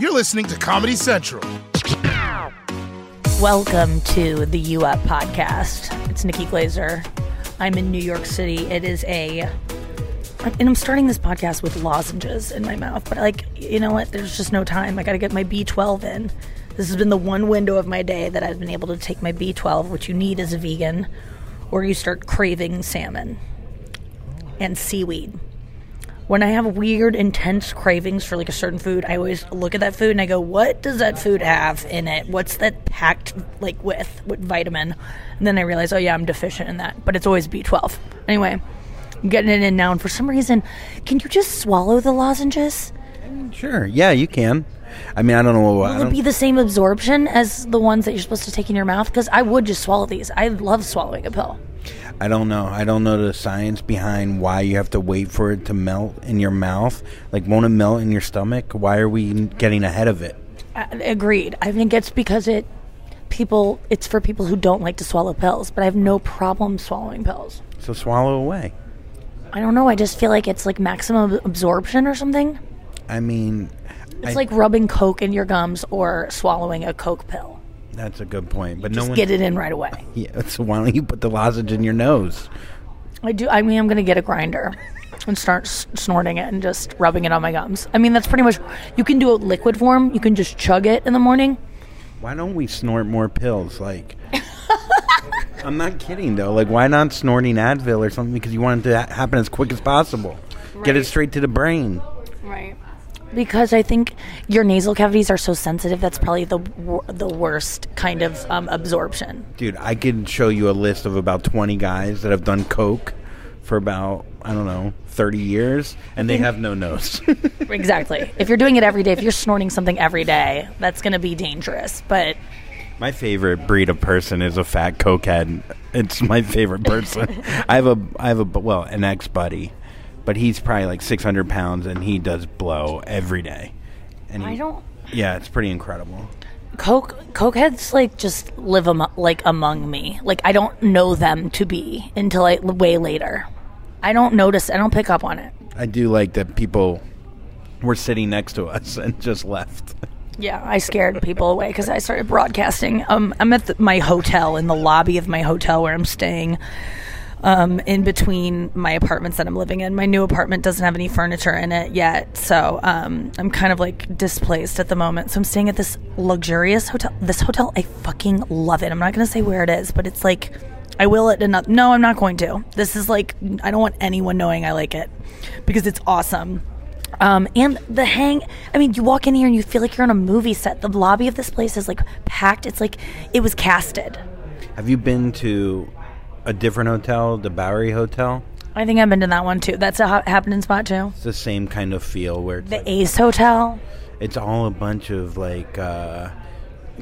You're listening to Comedy Central. Welcome to the U Up podcast. It's Nikki Glazer. I'm in New York City. It is a, and I'm starting this podcast with lozenges in my mouth, but like, you know what? There's just no time. I got to get my B12 in. This has been the one window of my day that I've been able to take my B12, which you need as a vegan, or you start craving salmon and seaweed. When I have weird, intense cravings for like a certain food, I always look at that food and I go, "What does that food have in it? What's that packed like with what vitamin?" And then I realize, "Oh yeah, I'm deficient in that." But it's always B12. Anyway, I'm getting it in now, and for some reason, can you just swallow the lozenges? Sure. Yeah, you can. I mean, I don't know. I Will it be the same absorption as the ones that you're supposed to take in your mouth? Because I would just swallow these. I love swallowing a pill. I don't know. I don't know the science behind why you have to wait for it to melt in your mouth. Like, won't it melt in your stomach? Why are we getting ahead of it? Uh, agreed. I think it's because it people it's for people who don't like to swallow pills, but I have no problem swallowing pills. So swallow away. I don't know. I just feel like it's like maximum absorption or something. I mean, It's I- like rubbing coke in your gums or swallowing a coke pill. That's a good point. But Just no one. get it in right away. Yeah, so why don't you put the lozenge in your nose? I do. I mean, I'm gonna get a grinder and start s- snorting it and just rubbing it on my gums. I mean, that's pretty much. You can do it liquid form. You can just chug it in the morning. Why don't we snort more pills? Like, I'm not kidding though. Like, why not snorting Advil or something? Because you want it to ha- happen as quick as possible. Get it Right. straight to the brain. Right. Because I think your nasal cavities are so sensitive. That's probably the wor- the worst kind of um, absorption. Dude, I can show you a list of about 20 guys that have done coke for about, I don't know, 30 years, and they have no nose. exactly. If you're doing it every day, if you're snorting something every day, that's going to be dangerous. But my favorite breed of person is a fat cokehead. It's my favorite person. I have a, I have a, well, an ex buddy, but he's probably like 600 pounds, and he does blow every day. And he, I don't. Yeah, it's pretty incredible. Coke cokeheads like just live amo- like among me. Like I don't know them to be until I way later. I don't notice. I don't pick up on it. I do like that people were sitting next to us and just left. Yeah, I scared people away because I started broadcasting. Um, I'm at the, my hotel in the lobby of my hotel where I'm staying. Um, in between my apartments that I'm living in, my new apartment doesn't have any furniture in it yet, so um, I'm kind of like displaced at the moment. So I'm staying at this luxurious hotel. This hotel, I fucking love it. I'm not going to say where it is, but it's like I will it enough. No, I'm not going to. This is like I don't want anyone knowing I like it because it's awesome. Um, and the hang, I mean, you walk in here and you feel like you're on a movie set. The lobby of this place is like packed. It's like it was casted. Have you been to a different hotel, the Bowery Hotel? I think I've been to that one too. That's a ha- happening spot too. It's the same kind of feel where it's, The like, Ace Hotel. it's all a bunch of like, uh,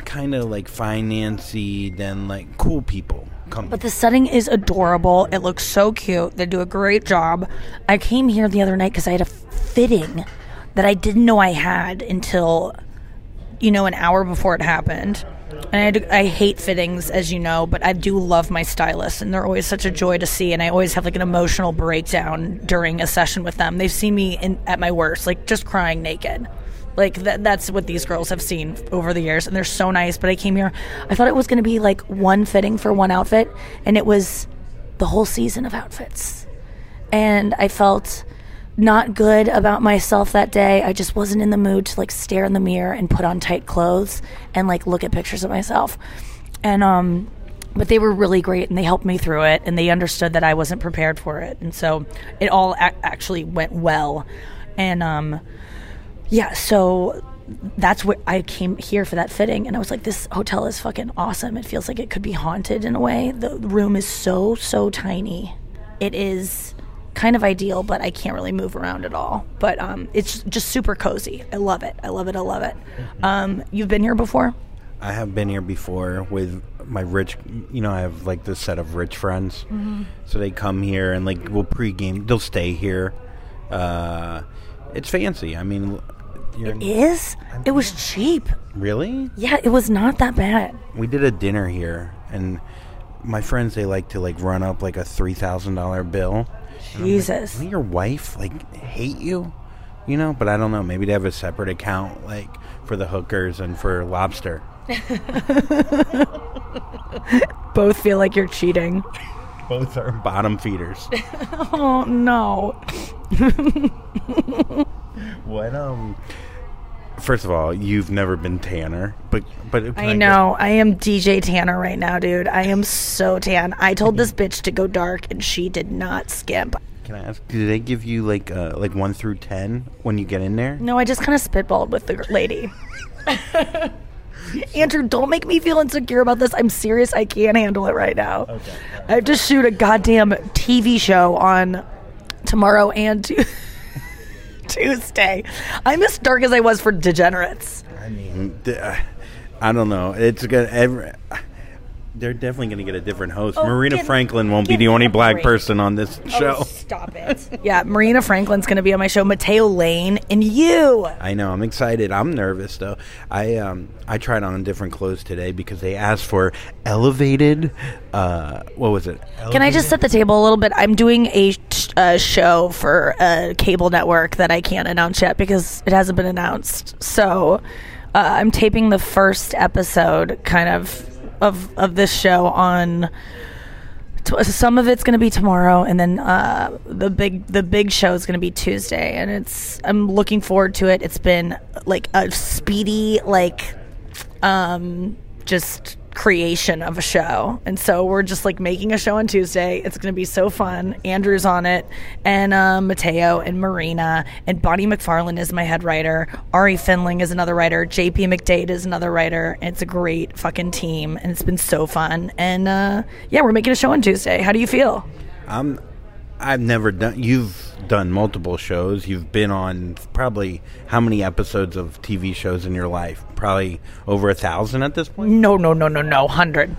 kind of like financy, then like cool people come. But the setting is adorable. It looks so cute. They do a great job. I came here the other night because I had a fitting that I didn't know I had until, you know, an hour before it happened. And I, had- I hate fittings, as you know, but I do love my stylist, and they're always such a joy to see. And I always have like an emotional breakdown during a session with them. They've seen me in, at my worst, like just crying naked. Like that, that's what these girls have seen over the years, and they're so nice. But I came here, I thought it was going to be like one fitting for one outfit, and it was the whole season of outfits. And I felt not good about myself that day. I just wasn't in the mood to like stare in the mirror and put on tight clothes and like look at pictures of myself. And um but they were really great and they helped me through it and they understood that I wasn't prepared for it. And so it all ac actually went well. And um yeah, so that's what I came here for that fitting, and I was like, "This hotel is fucking awesome. It feels like it could be haunted in a way. The room is so so tiny. It is kind of ideal, but I can't really move around at all. But um, it's just super cozy. I love it. I love it. I love it. Um, you've been here before? I have been here before with my rich, you know, I have like this set of rich friends. Mm-hmm. So they come here and like we'll pregame. They'll stay here. Uh, it's fancy. I mean, you're It is. It was cheap. really. Yeah, it was not that bad. We did a dinner here, and my friends they like to like run up like a three thousand dollar bill. Jesus. Doesn't your wife like hate you? You know, but I don't know. Maybe they have a separate account like for the hookers and for lobster. Both feel like you're cheating. Both are bottom feeders. Oh no. what um? First of all, you've never been Tanner, but but I get- know. I am DJ Tanner right now, dude. I am so tan. I told this bitch to go dark and she did not skimp. Can I ask? Do they give you like uh like one through ten when you get in there? No, I just kind of spitballed with the lady. Andrew, don't make me feel insecure about this. I'm serious. I can't handle it right now. Okay. I have to shoot a goddamn TV show on tomorrow and Tu- Tuesday. I'm as dark as I was for Degenerates. I mean, I don't know. It's good. Every, they're definitely going to get a different host. Oh, Marina give- Franklin won't be the only black break. person on this show. Oh, stop it. yeah, Marina Franklin's going to be on my show. Mateo Lane and you. I know. I'm excited. I'm nervous though. I um I tried on different clothes today because they asked for elevated. Uh, what was it? Can I just set the table a little bit? I'm doing a, sh- a show for a cable network that I can't announce yet because it hasn't been announced. So uh, I'm taping the first episode, kind of, of of this show on. t- Some of it's going to be tomorrow, and then uh, the big the big show is going to be Tuesday, and it's I'm looking forward to it. It's been like a speedy like um, just creation of a show. And so we're just like making a show on Tuesday. It's going to be so fun. Andrew's on it, and uh, Mateo and Marina, and Bonnie McFarlane is my head writer. Ari Finling is another writer. JP McDade is another writer. It's a great fucking team, and it's been so fun. And uh, yeah, we're making a show on Tuesday. How do you feel? I'm. I've never done. You've done multiple shows. You've been on probably how many episodes of TV shows in your life? Probably over a thousand at this point. No, no, no, no, no. 100.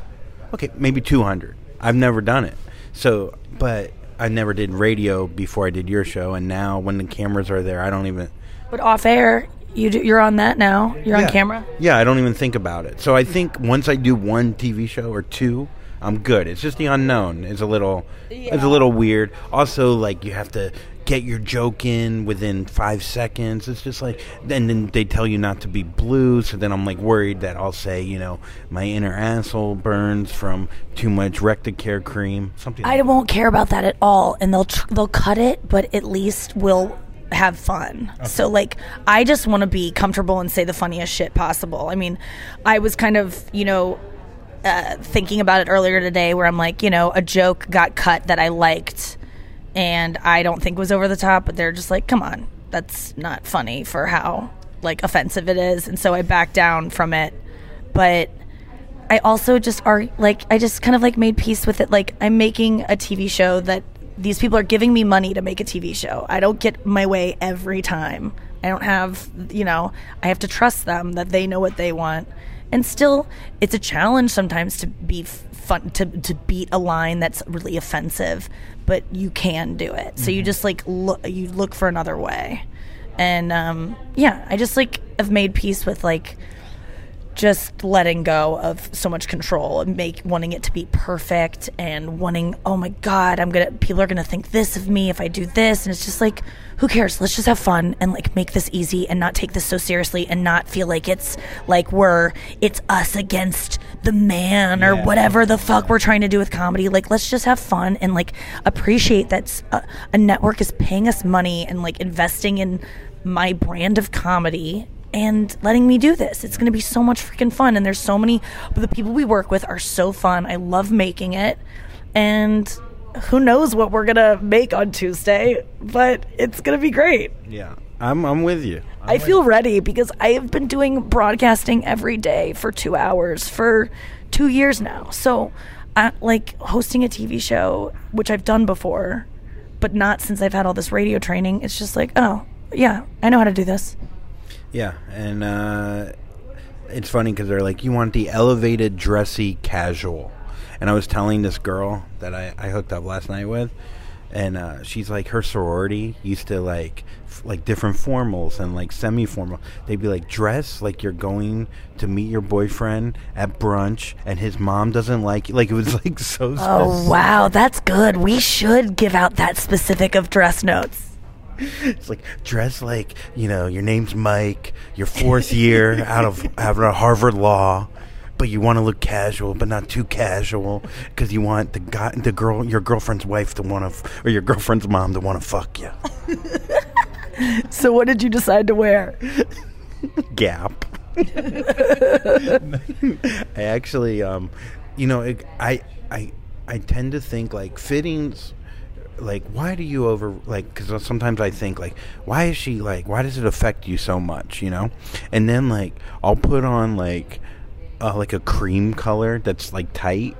Okay, maybe two hundred. I've never done it. So, but I never did radio before I did your show, and now when the cameras are there, I don't even. But off air, you do, you're on that now. You're on camera. Yeah, I don't even think about it. So I think once I do one TV show or two, I'm good. It's just the unknown. It's a little it's a little weird. Also, like you have to get your joke in within five seconds. It's just like and then they tell you not to be blue, so then I'm like worried that I'll say, you know, my inner asshole burns from too much Recticare cream. Something I won't care about that at all, and they'll tr- they'll cut it, but at least we'll have fun. So like, I just want to be comfortable and say the funniest shit possible. I mean, I was kind of you know uh, thinking about it earlier today, where I'm like, you know, a joke got cut that I liked, and I don't think was over the top, but they're just like, come on, that's not funny for how like offensive it is, and so I backed down from it, but. I also just are like I just kind of like made peace with it. Like I'm making a TV show that these people are giving me money to make a TV show. I don't get my way every time. I don't have, you know, I have to trust them that they know what they want. And still, it's a challenge sometimes to be fun to to beat a line that's really offensive, but you can do it. So you just like look you look for another way. And um yeah, I just like have made peace with like just letting go of so much control and make wanting it to be perfect and wanting oh my god i'm gonna people are gonna think this of me if i do this. And it's just like who cares? Let's just have fun and like make this easy and not take this so seriously and not feel like it's like we're it's us against the man or Yeah. whatever the fuck we're trying to do with comedy. Like let's just have fun and like appreciate that uh, a network is paying us money and like investing in my brand of comedy and letting me do this. It's going to be so much freaking fun. And there's so many, the people we work with are so fun. I love making it. And who knows what we're going to make on Tuesday, but it's going to be great. Yeah. I'm I'm with you. I'm I with feel ready because I have been doing broadcasting every day for two hours for two years now. So, I, like hosting a TV show, which I've done before, but not since I've had all this radio training. It's just like, oh, yeah, I know how to do this. Yeah, and uh, it's funny because they're like, you want the elevated, dressy, casual. And I was telling this girl that I, I hooked up last night with, and uh, she's like, her sorority used to like, f- like different formals and like semi-formal. They'd be like, dress like you're going to meet your boyfriend at brunch, and his mom doesn't like you. Like it was like so. Oh specific. wow, that's good. We should give out that specific of dress notes. it's like dress like you know your name's Mike, your fourth year out of having a Harvard Law, but you want to look casual, but not too casual because you want the guy, the girl, your girlfriend's wife to want to, or your girlfriend's mom to want to fuck you. So what did you decide to wear? Gap. I actually, um, you know, it, I, I, I tend to think like fittings. Like, why do you over like? Because sometimes I think like, why is she like? Why does it affect you so much? You know, and then like I'll put on like, uh, like a cream color that's like tight,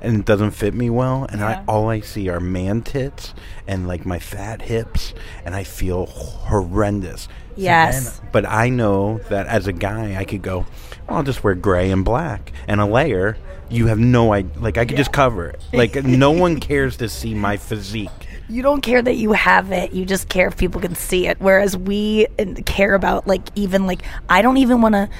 and it doesn't fit me well, and Yeah. I all I see are man tits and like my fat hips, and I feel horrendous. Yes. then- but I know that as a guy, I could go, well, I'll just wear gray and black and a layer. You have no idea. Like, I could just cover it. Like, no one cares to see my physique. You don't care that you have it. You just care if people can see it. Whereas we uh, care about like even like I don't even want to.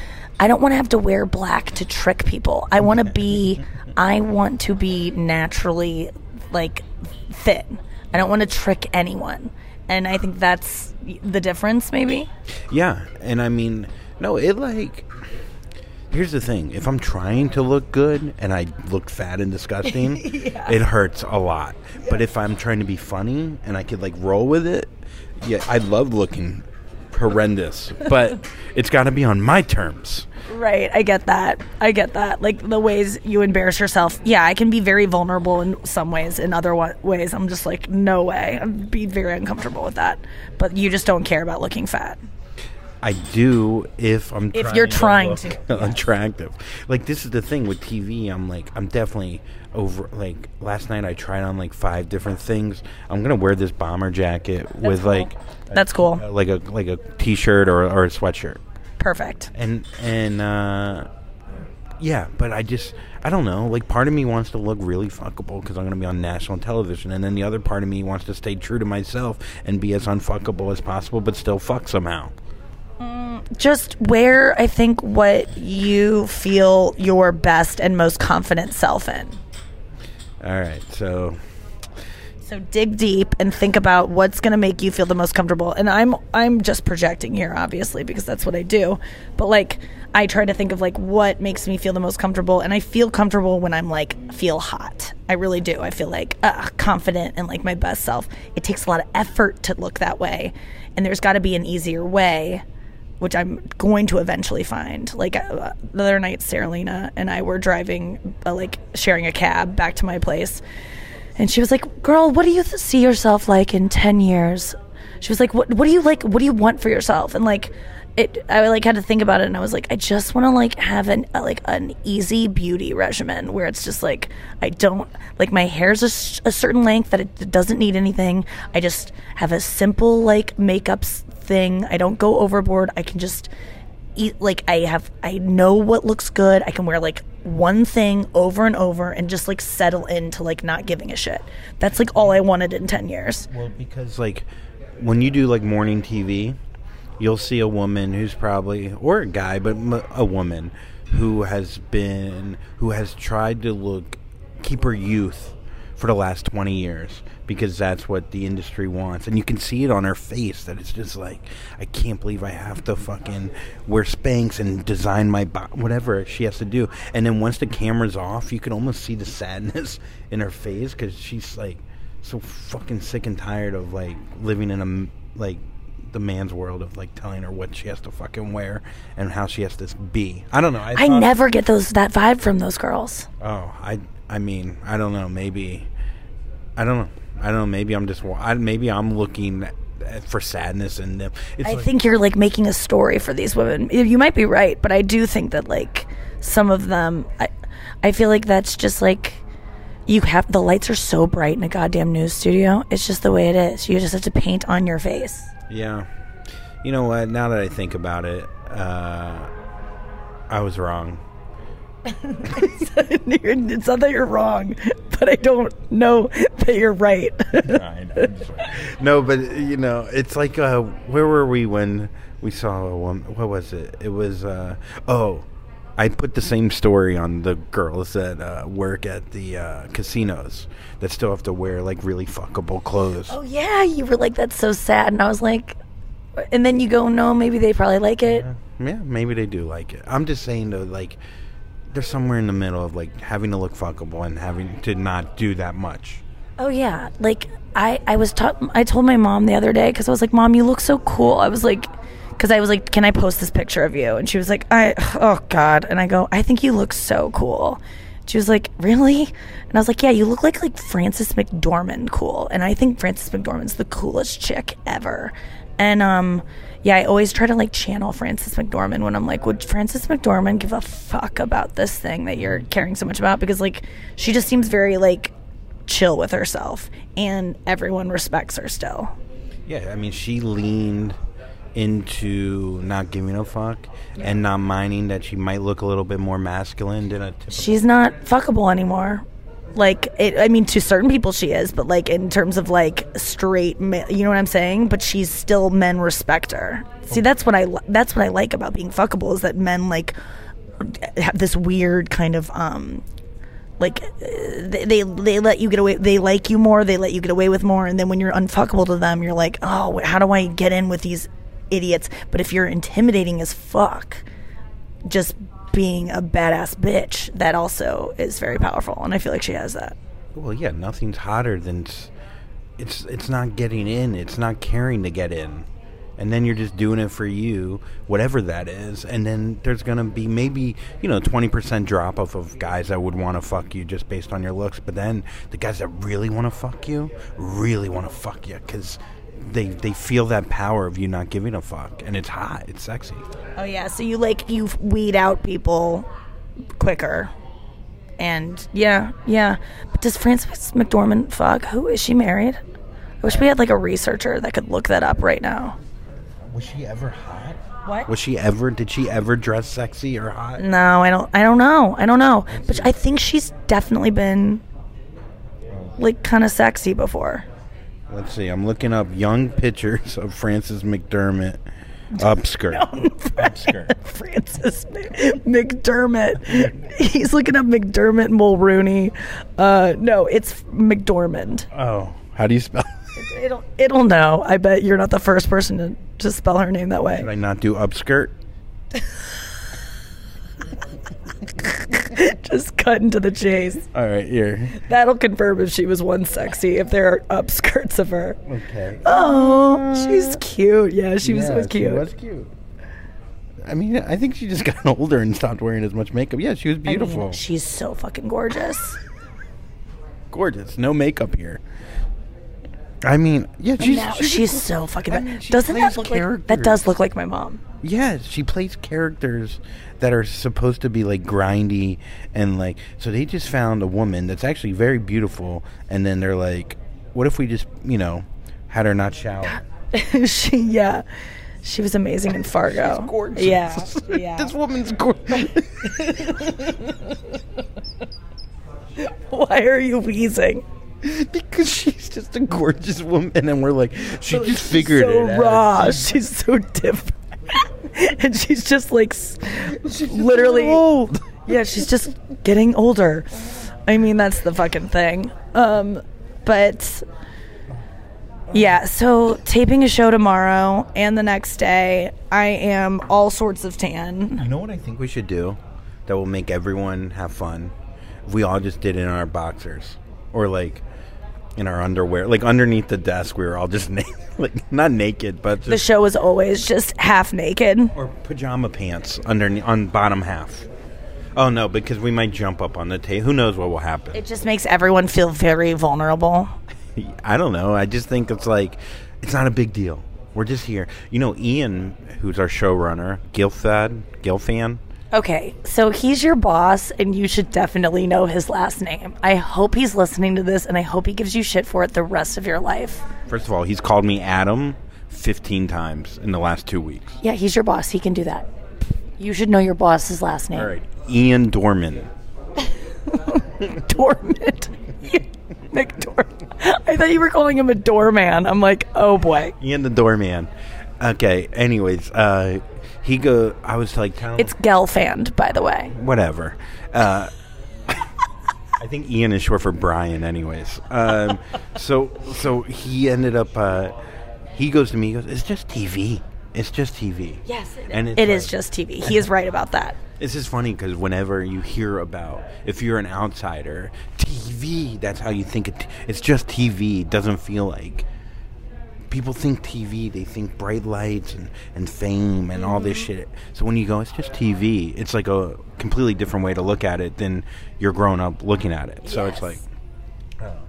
I don't want to have to wear black to trick people. I want to be. I want to be naturally like thin. I don't want to trick anyone. And I think that's the difference, maybe. Yeah. And I mean, no, it like. Here's the thing: if I'm trying to look good and I look fat and disgusting, it hurts a lot. But if I'm trying to be funny and I could like roll with it, yeah, I love looking horrendous. But it's got to be on my terms. Right, I get that. I get that. Like the ways you embarrass yourself. Yeah, I can be very vulnerable in some ways. In other wa- ways, I'm just like, no way. I'd be very uncomfortable with that. But you just don't care about looking fat. I do if I'm If you're trying look to, attractive. Like this is the thing with TV. I'm like I'm definitely over. Like last night I tried on like five different things. I'm gonna wear this bomber jacket with cool. like That's cool. uh, like a like a t-shirt or or a sweatshirt. Perfect. And and uh, yeah, but I just I don't know. Like part of me wants to look really fuckable because I'm gonna be on national television, and then the other part of me wants to stay true to myself and be as unfuckable as possible, but still fuck somehow. Just wear, I think, what you feel your best and most confident self in. All right, so So dig deep and think about what's going to make you feel the most comfortable. And I'm I'm just projecting here obviously because that's what I do. But like I try to think of like what makes me feel the most comfortable and I feel comfortable when I'm like feel hot. I really do. I feel like uh, confident and like my best self. It takes a lot of effort to look that way. And there's got to be an easier way which I'm going to eventually find. Like uh, the other night, Sarah Lena and I were driving, uh, like sharing a cab back to my place, and she was like, "Girl, what do you th- see yourself like in ten years?" She was like, "What What do you like? What do you want for yourself?" And like, it, I like had to think about it, and I was like, I just want to like have an uh, like an easy beauty regimen where it's just like I don't like my hair's a certain length that it doesn't need anything. I just have a simple like makeup thing. I don't go overboard. I can just eat like I have I know what looks good. I can wear like one thing over and over and just like settle into like not giving a shit. That's like all I wanted in 10 years. well because like when you do like morning TV, you'll see a woman who's probably or a guy, but a woman who has been who has tried to look keep her youth for the last 20 years because that's what the industry wants and you can see it on her face that it's just like I can't believe I have to fucking wear Spanx and design my bo- whatever she has to do and then once the camera's off you can almost see the sadness in her face cuz she's like so fucking sick and tired of like living in a like the man's world of like telling her what she has to fucking wear and how she has to be. I don't know. I, I never get those that vibe from those girls. Oh, I I mean, I don't know. Maybe I don't know. I don't know. Maybe I'm just. I, maybe I'm looking for sadness in them. It's I like- think you're like making a story for these women. You you might be right, but I do think that like some of them I I feel like that's just like you have the lights are so bright in a goddamn news studio. It's just the way it is. You just have to paint on your face. Yeah. You know what? Now that I think about it, uh, I was wrong. It's not that you're wrong, but I don't know that you're right. no, but you know, it's like uh, where were we when we saw a woman? What was it? It was uh, oh, I put the same story on the girls that uh, work at the uh, casinos that still have to wear like really fuckable clothes. Oh yeah, you were like that's so sad, and I was like, and then you go, no, maybe they probably like it. Yeah, maybe they do like it. I'm just saying though, like they're somewhere in the middle of like having to look fuckable and having to not do that much. Oh yeah, like I I was taught. I told my mom the other day because I was like, Mom, you look so cool. I was like, because I was like, Can I post this picture of you? And she was like, I oh God. And I go, I think you look so cool. She was like, Really? And I was like, Yeah, you look like like Frances McDormand cool. And I think Frances McDormand's the coolest chick ever. And um, yeah, I always try to like channel Frances McDormand when I'm like, would Frances McDormand give a fuck about this thing that you're caring so much about? Because like, she just seems very like chill with herself, and everyone respects her still. Yeah, I mean, she leaned into not giving a fuck and not minding that she might look a little bit more masculine than a typical. She's not fuckable anymore. Like, it, I mean, to certain people she is, but like in terms of like straight, you know what I'm saying? But she's still men respect her. See, that's what I that's what I like about being fuckable is that men like have this weird kind of um like they, they they let you get away they like you more they let you get away with more and then when you're unfuckable to them you're like oh how do i get in with these idiots but if you're intimidating as fuck just being a badass bitch that also is very powerful and i feel like she has that Well, yeah, nothing's hotter than s- it's it's not getting in. It's not caring to get in, and then you're just doing it for you, whatever that is. And then there's gonna be maybe you know twenty percent drop off of guys that would want to fuck you just based on your looks. But then the guys that really want to fuck you really want to fuck you because they they feel that power of you not giving a fuck, and it's hot. It's sexy. oh yeah so you like you weed out people quicker and yeah yeah but does frances mcdormand fuck who is she married i wish we had like a researcher that could look that up right now Was she ever hot? what Was she ever? Did she ever dress sexy or hot? No, I don't. I don't know. I don't know. But I think she's definitely been like kind of sexy before. Let's see. I'm looking up young pictures of Francis McDermott upskirt. upskirt. Francis McDermott. He's looking up McDermott Mulroney. Uh, no, it's McDormand. Oh, how do you spell? It'll it'll know. I bet you're not the first person to, to spell her name that way. Did I not do upskirt? Just cut into the chase. All right, here. That'll confirm if she was one sexy. If there are upskirts of her. Okay. Oh, she's cute. Yeah, she was so cute. She was cute. I mean, I think she just got older and stopped wearing as much makeup. Yeah, she was I mean, beautiful, she's so fucking gorgeous. gorgeous. No makeup here. I mean, yeah, she's now she's, she's so fucking. I mean, Doesn't that look like that? Does look like my mom. Yeah, she plays characters that are supposed to be like grindy and like so they just found a woman that's actually very beautiful and then they're like what if we just, you know, had her not shower? she yeah, she was amazing in Fargo. gorgeous. Yeah, yeah. this woman's gorgeous. Why are you wheezing? because she's just a gorgeous woman and then we're like she just figured so it out. raw. She's so different, and she's just like s- literally old. Yeah, she's just getting older. I mean, that's the fucking thing. Um, but yeah, so taping a show tomorrow and the next day, I am all sorts of tan. You know what I think we should do that will make everyone have fun? If we all just did it in our boxers or like in our underwear, like underneath the desk, we were all just naked, like not naked, but The show was always just half naked. or pajama pants underneath on bottom half. Oh no, because we might jump up on the table. Who knows what will happen? It just makes everyone feel very vulnerable. I don't know. I just think it's like it's not a big deal. We're just here. You know, Ian, who's our showrunner, Gilfad, Gilfan. Okay, so he's your boss, and you should definitely know his last name. I hope he's listening to this, and I hope he gives you shit for it the rest of your life. First of all, he's called me Adam 15 times in the last two weeks. Yeah, he's your boss. He can do that. You should know your boss's last name. All right, Ian Dorman. Dormant. McDormand. I thought you were calling him a doorman. I'm like, oh boy. Ian the doorman. Okay. Anyways, uh, he go. I was like, telling It's Gelfand, by the way. whatever. Uh, I think Ian is short for Brian, anyways. Um, so so he ended up. Uh, he goes to me. He goes, "It's just TV. It's just TV." Yes, it, And it's it is like- just TV. He is right about that. This is funny because whenever you hear about, if you're an outsider, TV, that's how you think it. It's just TV. It doesn't feel like. People think TV, they think bright lights and, and fame and all this shit. So when you go, it's just TV, it's like a completely different way to look at it than you're grown up looking at it. So it's Yes. like,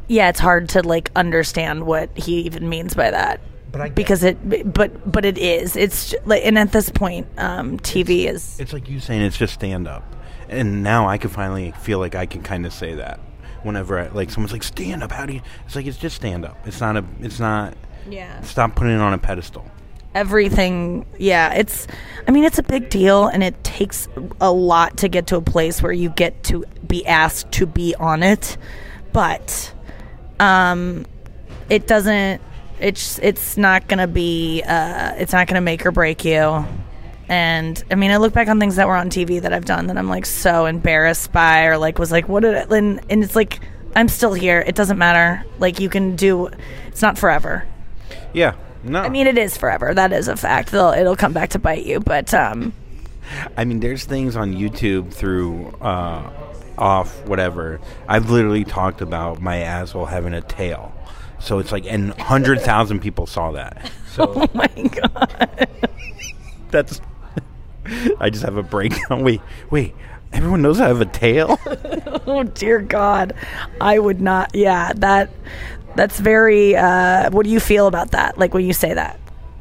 Yeah, it's hard to like understand what he even means by that. But I because it, but but it is. It's like, and at this point, um, TV is. it's like you saying it's just stand up. And now I can finally feel like I can kind of say that. Whenever I, like someone's like stand up, how do you? It's like it's just stand up. It's not a. It's not. Yeah. Stop putting it on a pedestal. everything yeah it's i mean it's a big deal and it takes a lot to get to a place where you get to be asked to be on it but um it doesn't it's it's not gonna be uh it's not gonna make or break you and i mean i look back on things that were on tv that i've done that i'm like so embarrassed by or like was like what did it and, and it's like i'm still here it doesn't matter like you can do it's not forever Yeah. No. I mean, it is forever. That is a fact. They'll, it'll come back to bite you. But um, I mean, there's things on YouTube through uh, off whatever. I've literally talked about my asshole having a tail. So it's like, and hundred thousand people saw that. So oh my god, that's. I just have a breakdown. Wait, wait. Everyone knows I have a tail. oh dear God, I would not. Yeah, that that's very. Uh, what do you feel about that? Like when you say that?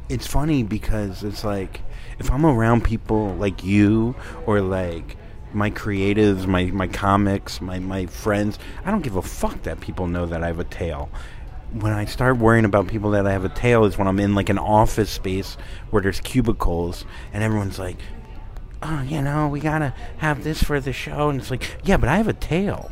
it's funny because it's like if I'm around people like you or like my creatives, my my comics, my my friends, I don't give a fuck that people know that I have a tail. When I start worrying about people that I have a tail is when I'm in like an office space where there's cubicles and everyone's like, "Oh, you know, we got to have this for the show." And it's like, "Yeah, but I have a tail."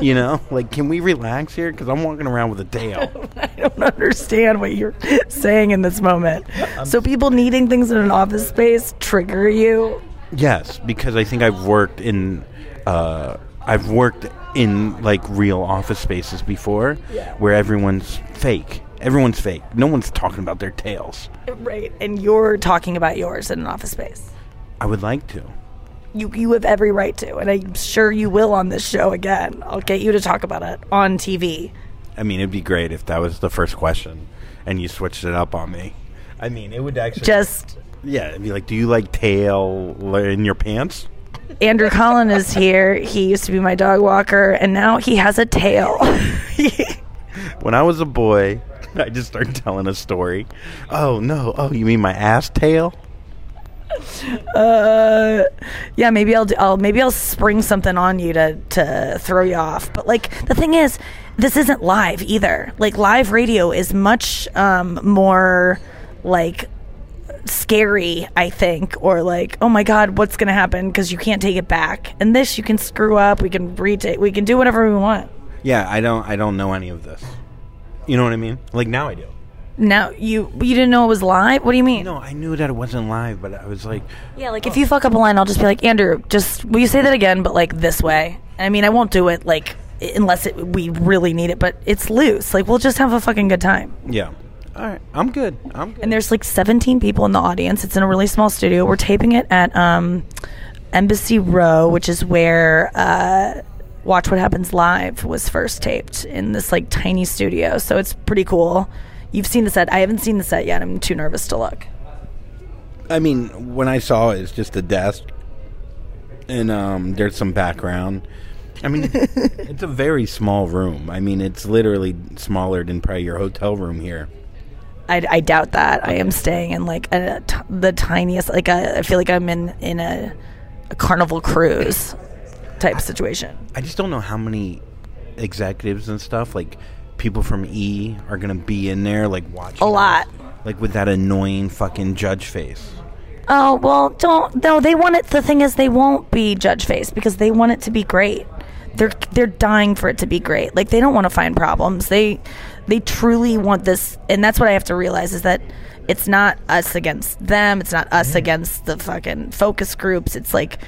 You know, like can we relax here cuz I'm walking around with a tail. I don't understand what you're saying in this moment. so people needing things in an office space trigger you. Yes, because I think I've worked in, uh, I've worked in like real office spaces before, where everyone's fake. Everyone's fake. No one's talking about their tails. Right, and you're talking about yours in an office space. I would like to. You you have every right to, and I'm sure you will on this show again. I'll get you to talk about it on TV. I mean, it'd be great if that was the first question, and you switched it up on me. I mean, it would actually Just yeah. It'd be like, do you like tail in your pants? Andrew Collin is here. He used to be my dog walker, and now he has a tail. When I was a boy, I just started telling a story. Oh no! Oh, you mean my ass tail? uh, yeah, maybe I'll, I'll maybe I'll spring something on you to to throw you off. But like the thing is, this isn't live either. Like live radio is much um, more like scary, I think, or like, oh my god, what's gonna happen? Because you can't take it back. And this, you can screw up. We can retake. We can do whatever we want. Yeah, I don't. I don't know any of this. You know what I mean? Like now I do. Now you you didn't know it was live. What do you mean? No, I knew that it wasn't live, but I was like, Yeah, like if you fuck up a line, I'll just be like, Andrew, just will you say that again, but like this way? I mean, I won't do it like unless it, we really need it, but it's loose. Like we'll just have a fucking good time. yeah. All right, I'm good. I'm good. And there's like 17 people in the audience. It's in a really small studio. We're taping it at um, Embassy Row, which is where uh, Watch What Happens Live was first taped in this like tiny studio. So it's pretty cool. You've seen the set. I haven't seen the set yet. I'm too nervous to look. I mean, when I saw it, it's just a desk, and um, there's some background. I mean, it's a very small room. I mean, it's literally smaller than probably your hotel room here. I, I doubt that. I am staying in like a, t- the tiniest. Like a, I feel like I'm in in a, a carnival cruise type situation. I just don't know how many executives and stuff, like people from E, are gonna be in there, like watching. A lot. Like with that annoying fucking judge face. Oh well, don't. No, they want it. The thing is, they won't be judge face because they want it to be great. They're they're dying for it to be great. Like they don't want to find problems. They they truly want this, and that's what I have to realize is that it's not us against them. It's not us against the fucking focus groups. It's like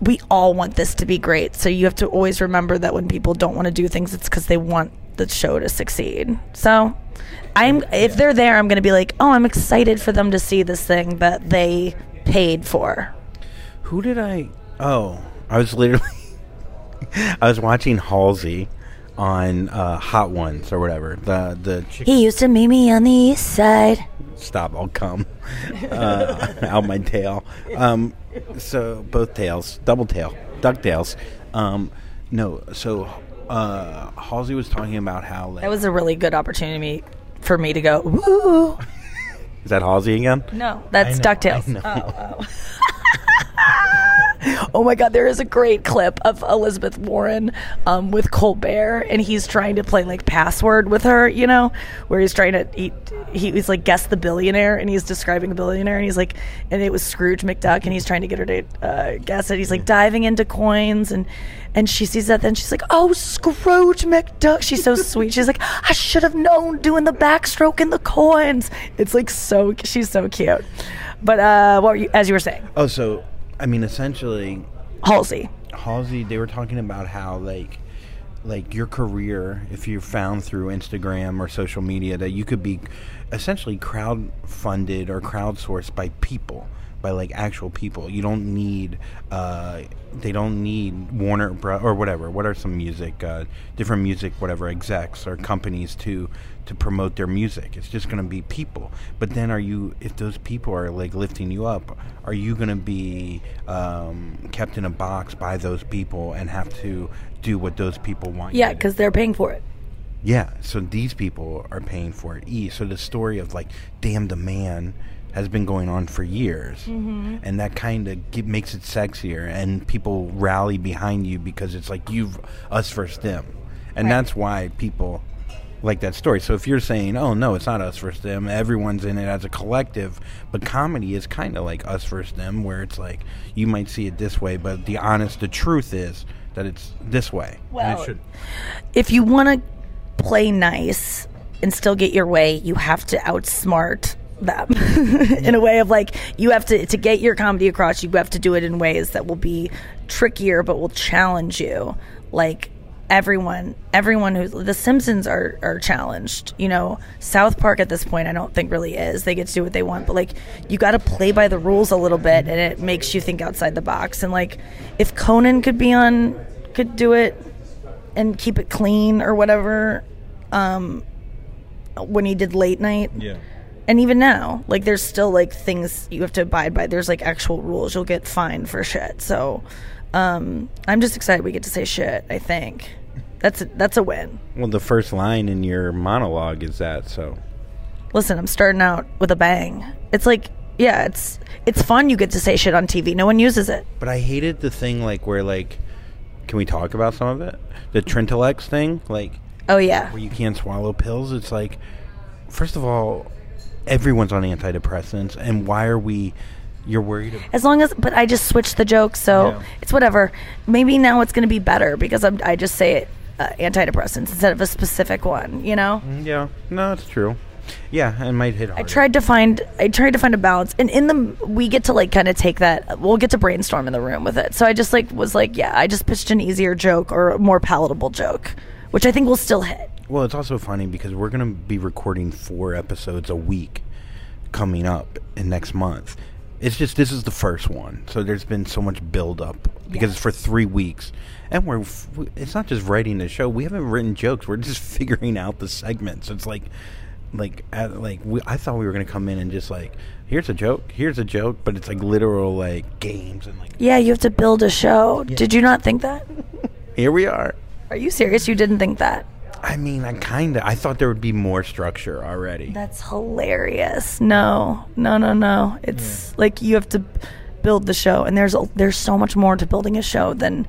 we all want this to be great. So you have to always remember that when people don't want to do things, it's because they want the show to succeed. So I'm if they're there, I'm going to be like, oh, I'm excited for them to see this thing that they paid for. Who did I? Oh, I was literally. I was watching Halsey on uh, Hot Ones or whatever. The the chick- He used to meet me on the east side. stop. I'll come uh, out my tail. Um, so both tails, double tail, duck tails. Um, no, so uh, Halsey was talking about how like, That was a really good opportunity for me to go, woo. is that Halsey again? No, that's I know, DuckTales. I know. Oh, oh. oh my God, there is a great clip of Elizabeth Warren um, with Colbert, and he's trying to play like password with her, you know, where he's trying to, he, he was like, guess the billionaire, and he's describing a billionaire, and he's like, and it was Scrooge McDuck, and he's trying to get her to uh, guess it. He's like diving into coins, and and she sees that, then she's like, oh, Scrooge McDuck. She's so sweet. She's like, I should have known doing the backstroke in the coins. It's like so, she's so cute. But uh, what were you, as you were saying, Oh, so I mean, essentially, Halsey. Halsey, they were talking about how like like your career, if you're found through Instagram or social media, that you could be essentially crowd funded or crowdsourced by people, by like actual people. You don't need uh, they don't need Warner Bro- or whatever. What are some music, uh, different music, whatever execs or companies to to promote their music. It's just going to be people. But then, are you if those people are like lifting you up? Are you going to be um, kept in a box by those people and have to do what those people want? Yeah, because they're paying for it. yeah, so these people are paying for it. E. So the story of like, damn the man has been going on for years, Mm-hmm. and that kind of makes it sexier, and people rally behind you because it's like you've us versus them, and Right. that's why people like that story. So if you're saying, "Oh no, it's not us versus them," everyone's in it as a collective, but comedy is kind of like us versus them, where it's like you might see it this way, but the honest, the truth is that it's this way. Well, it should. If you want to play nice and still get your way, you have to outsmart them in a way of like you have to to get your comedy across. You have to do it in ways that will be trickier, but will challenge you. Like everyone, everyone who's the Simpsons are are challenged. You know, South Park at this point, I don't think really is. They get to do what they want, but like you got to play by the rules a little bit, and it makes you think outside the box. And like if Conan could be on, could do it and keep it clean or whatever um when he did late night Yeah. and even now like there's still like things you have to abide by there's like actual rules you'll get fined for shit so um i'm just excited we get to say shit i think that's a, that's a win Well, the first line in your monologue is that, so. listen i'm starting out with a bang it's like yeah it's it's fun you get to say shit on tv no one uses it But I hated the thing, like, where, like, can we talk about some of it? The Trintellix thing, like, oh yeah where you can't swallow pills. It's like, first of all, everyone's on antidepressants, and why are we. You're worried about. as long as but i just switched the joke so Yeah. it's whatever maybe now it's going to be better because I'm, i just say it uh, antidepressants instead of a specific one you know Yeah, no, it's true. Yeah, it might hit I tried to find I tried to find a balance and in the we get to like kind of take that we'll get to brainstorm in the room with it. So I just like was like, yeah, I just pitched an easier joke or a more palatable joke, which I think will still hit. Well, it's also funny because we're going to be recording four episodes a week coming up in next month. It's just this is the first one, so there's been so much build up because it's for three weeks, and we're f- it's not just writing the show. We haven't written jokes. We're just figuring out the segments. It's like like like we, I thought we were going to come in and just like here's a joke, here's a joke, but it's like literal like games and like Yeah, you have to build a show. Did you not think that? here we are. Are you serious? You didn't think that? I mean, I kind of I thought there would be more structure already. That's hilarious. No, no, no, no. It's like you have to build the show, and there's a, there's so much more to building a show than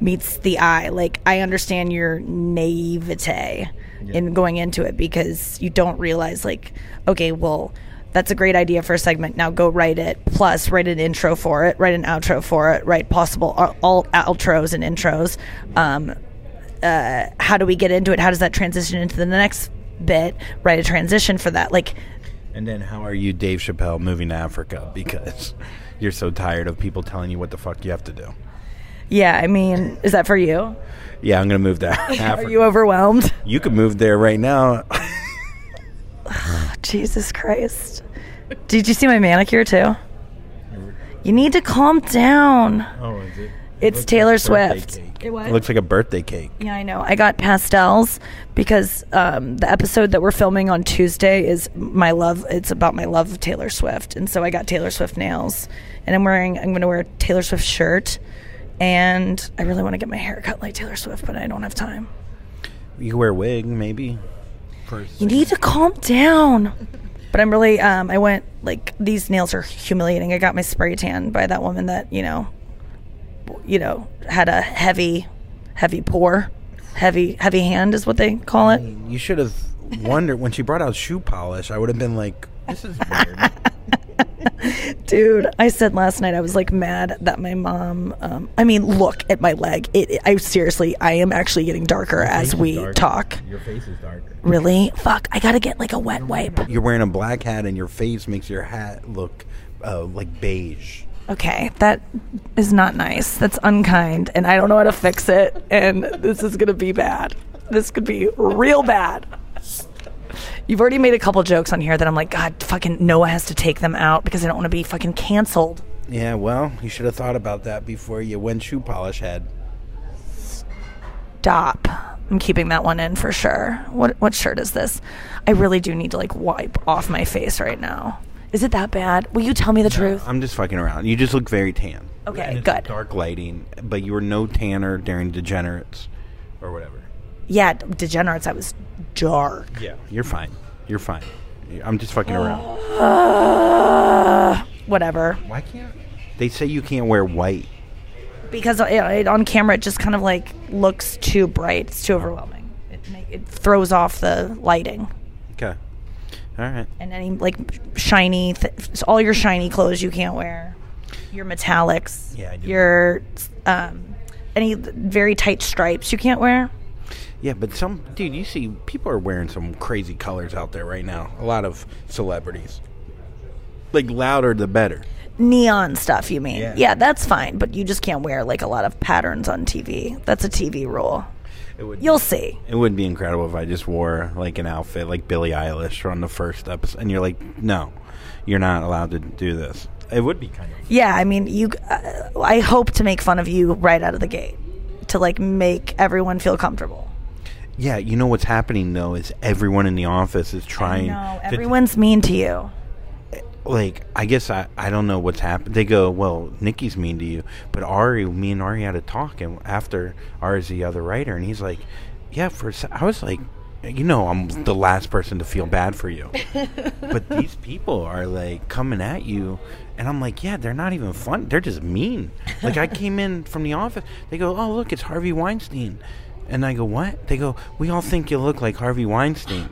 meets the eye. Like I understand your naivete in going into it because you don't realize like, okay, well. That's a great idea for a segment. Now go write it. Plus, write an intro for it. Write an outro for it. Write possible all, all outros and intros. Um, uh, how do we get into it? How does that transition into the next bit? Write a transition for that. Like, And then how are you, Dave Chappelle, moving to Africa because you're so tired of people telling you what the fuck you have to do? Yeah, I mean, is that for you? Yeah, I'm gonna move to Africa. Are you overwhelmed? You could move there right now. Jesus Christ. Did you see my manicure too? You need to calm down. Oh, is it? It's Taylor Swift. It what? It looks like a birthday cake. Yeah, I know. I got pastels because um, the episode that we're filming on Tuesday is my love. It's about my love of Taylor Swift, and so I got Taylor Swift nails, and I'm wearing. I'm going to wear a Taylor Swift shirt, and I really want to get my hair cut like Taylor Swift, but I don't have time. You could wear a wig, maybe. You need to calm down. But I'm really. Um, I went like these nails are humiliating. I got my spray tan by that woman that you know, you know, had a heavy, heavy pour, heavy, heavy hand is what they call it. You should have wondered when she brought out shoe polish. I would have been like, "This is weird." Dude, I said last night I was like mad that my mom. Um, I mean, look at my leg. It, it- I seriously, I am actually getting darker as we talk. Your face is darker. Really? Fuck! I gotta get like a wet wipe. You're wearing a black hat, and your face makes your hat look uh, like beige. Okay, that is not nice. That's unkind, and I don't know how to fix it. And this is gonna be bad. This could be real bad. You've already made a couple jokes on here that I'm like, God, fucking Noah has to take them out because I don't want to be fucking canceled. Yeah, well, you should have thought about that before you went shoe polish head. Stop. I'm keeping that one in for sure. What what shirt is this? I really do need to like wipe off my face right now. Is it that bad? Will you tell me the truth? I'm just fucking around. You just look very tan. Okay, And it's good. Dark lighting, but you were no tanner during Degenerates or whatever. Yeah, degenerates. I was dark. Yeah, you're fine. You're fine. I'm just fucking around. Uh, whatever. Why can't they say you can't wear white? Because it, it, on camera, it just kind of like looks too bright. It's too overwhelming. It make, it throws off the lighting. All right. And any like shiny, th- all your shiny clothes you can't wear. Your metallics. Yeah, I do. Your um, any very tight stripes you can't wear. Yeah, but some dude, you see people are wearing some crazy colors out there right now. A lot of celebrities. Like louder the better. Neon stuff, you mean? Yeah. Yeah. that's fine. But you just can't wear like a lot of patterns on TV. That's a TV rule. It would You'll see. It would be incredible if I just wore like an outfit like Billie Eilish on the first episode, and you're like, no, you're not allowed to do this. It would be kind of. Yeah, I mean, you. Uh, I hope to make fun of you right out of the gate to like make everyone feel comfortable. Yeah, you know what's happening though is everyone in the office is trying. No, to- everyone's mean to you. Like I guess I I don't know what's happened. They go, well, Nikki's mean to you, but Ari, me and Ari had a talk, and after Ari's the other writer, and he's like, yeah, for I was like, you know, I'm the last person to feel bad for you, but these people are like coming at you, and I'm like, yeah, they're not even fun. They're just mean. Like I came in from the office, they go, oh look, it's Harvey Weinstein, and I go, what? They go, we all think you look like Harvey Weinstein.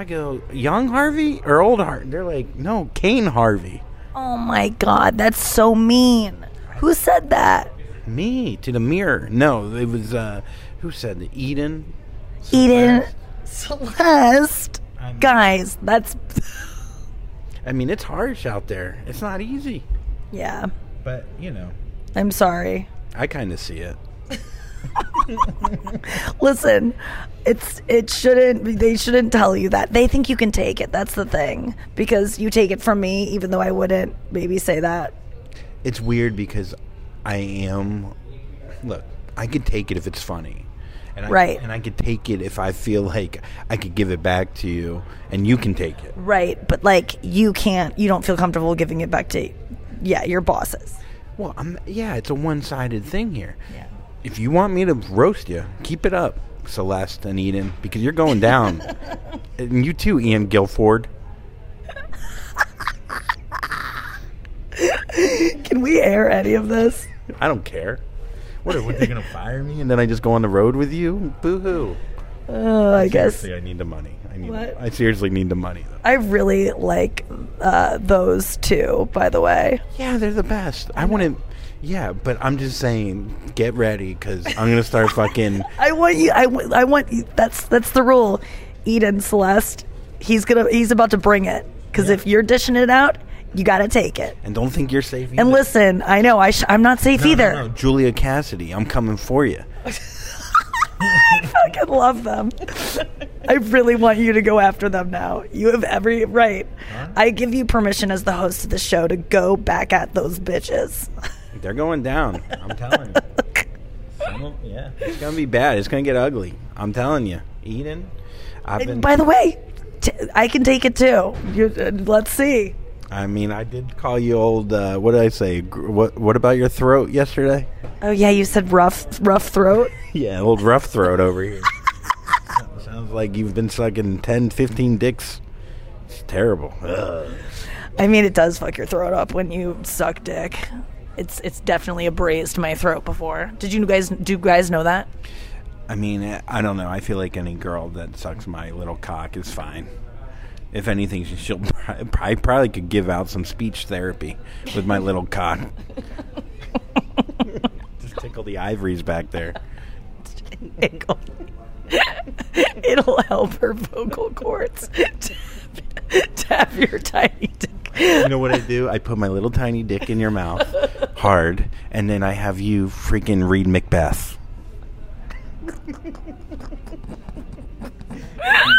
I go, young Harvey or old Harvey? They're like, no, Kane Harvey. Oh my god, that's so mean. Who said that? Me to the mirror. No, it was uh who said that? Eden. Eden Celeste. Guys, that's I mean, it's harsh out there. It's not easy. yeah. But you know, I'm sorry. I kind of see it. Listen, it's it shouldn't they shouldn't tell you that. They think you can take it. That's the thing. Because you take it from me even though I wouldn't maybe say that. It's weird because I am. Look, I could take it if it's funny. And I, Right. And I could take it if I feel like I could give it back to you, and you can take it. Right, but like you can't you don't feel comfortable giving it back to yeah, your bosses. Well, I'm, yeah, it's a one-sided thing here. Yeah. If you want me to roast you, keep it up, Celeste and Eden, because you're going down. and you too, Ian Guilford. Can we air any of this? I don't care. What are, what, they gonna fire me and then I just go on the road with you? Boo hoo. Uh, I guess I need the money. I need. What? I seriously need the money. Though. I really like uh, those two, by the way. Yeah, they're the best. I want to. Yeah, but I'm just saying, get ready because I'm gonna start fucking. I want you. I, w- I want you. That's that's the rule. Eden Celeste. He's gonna. He's about to bring it. Because if you're dishing it out, you got to take it. And don't think you're safe. And listen, I know I sh- I'm not safe No, no, either. no, Julia Cassidy, I'm coming for you. I fucking love them. I really want you to go after them now. You have every right. I give you permission as the host of the show to go back at those bitches. They're going down. I'm telling you. Some of- yeah, it's gonna be bad. It's gonna get ugly. I'm telling you, Eden. I've been. By the way, t- I can take it too. You, uh, let's see. I mean, I did call you old. Uh, what did I say? Gr- What What about your throat yesterday? Oh yeah, you said rough, rough throat. Yeah, old rough throat over here. Sounds like you've been sucking 10, 15 dicks. It's terrible. Ugh. I mean, it does fuck your throat up when you suck dick. It's it's definitely abrased my throat before. Did you guys do you guys know that? I mean, I- I don't know. I feel like any girl that sucks my little cock is fine. If anything, she- she'll I probably could give out some speech therapy with my little cock. Just tickle the ivories back there. It'll, it'll help her vocal cords. Tap your tiny dick. You know what I do? I put my little tiny dick in your mouth, hard, and then I have you freaking read Macbeth. Be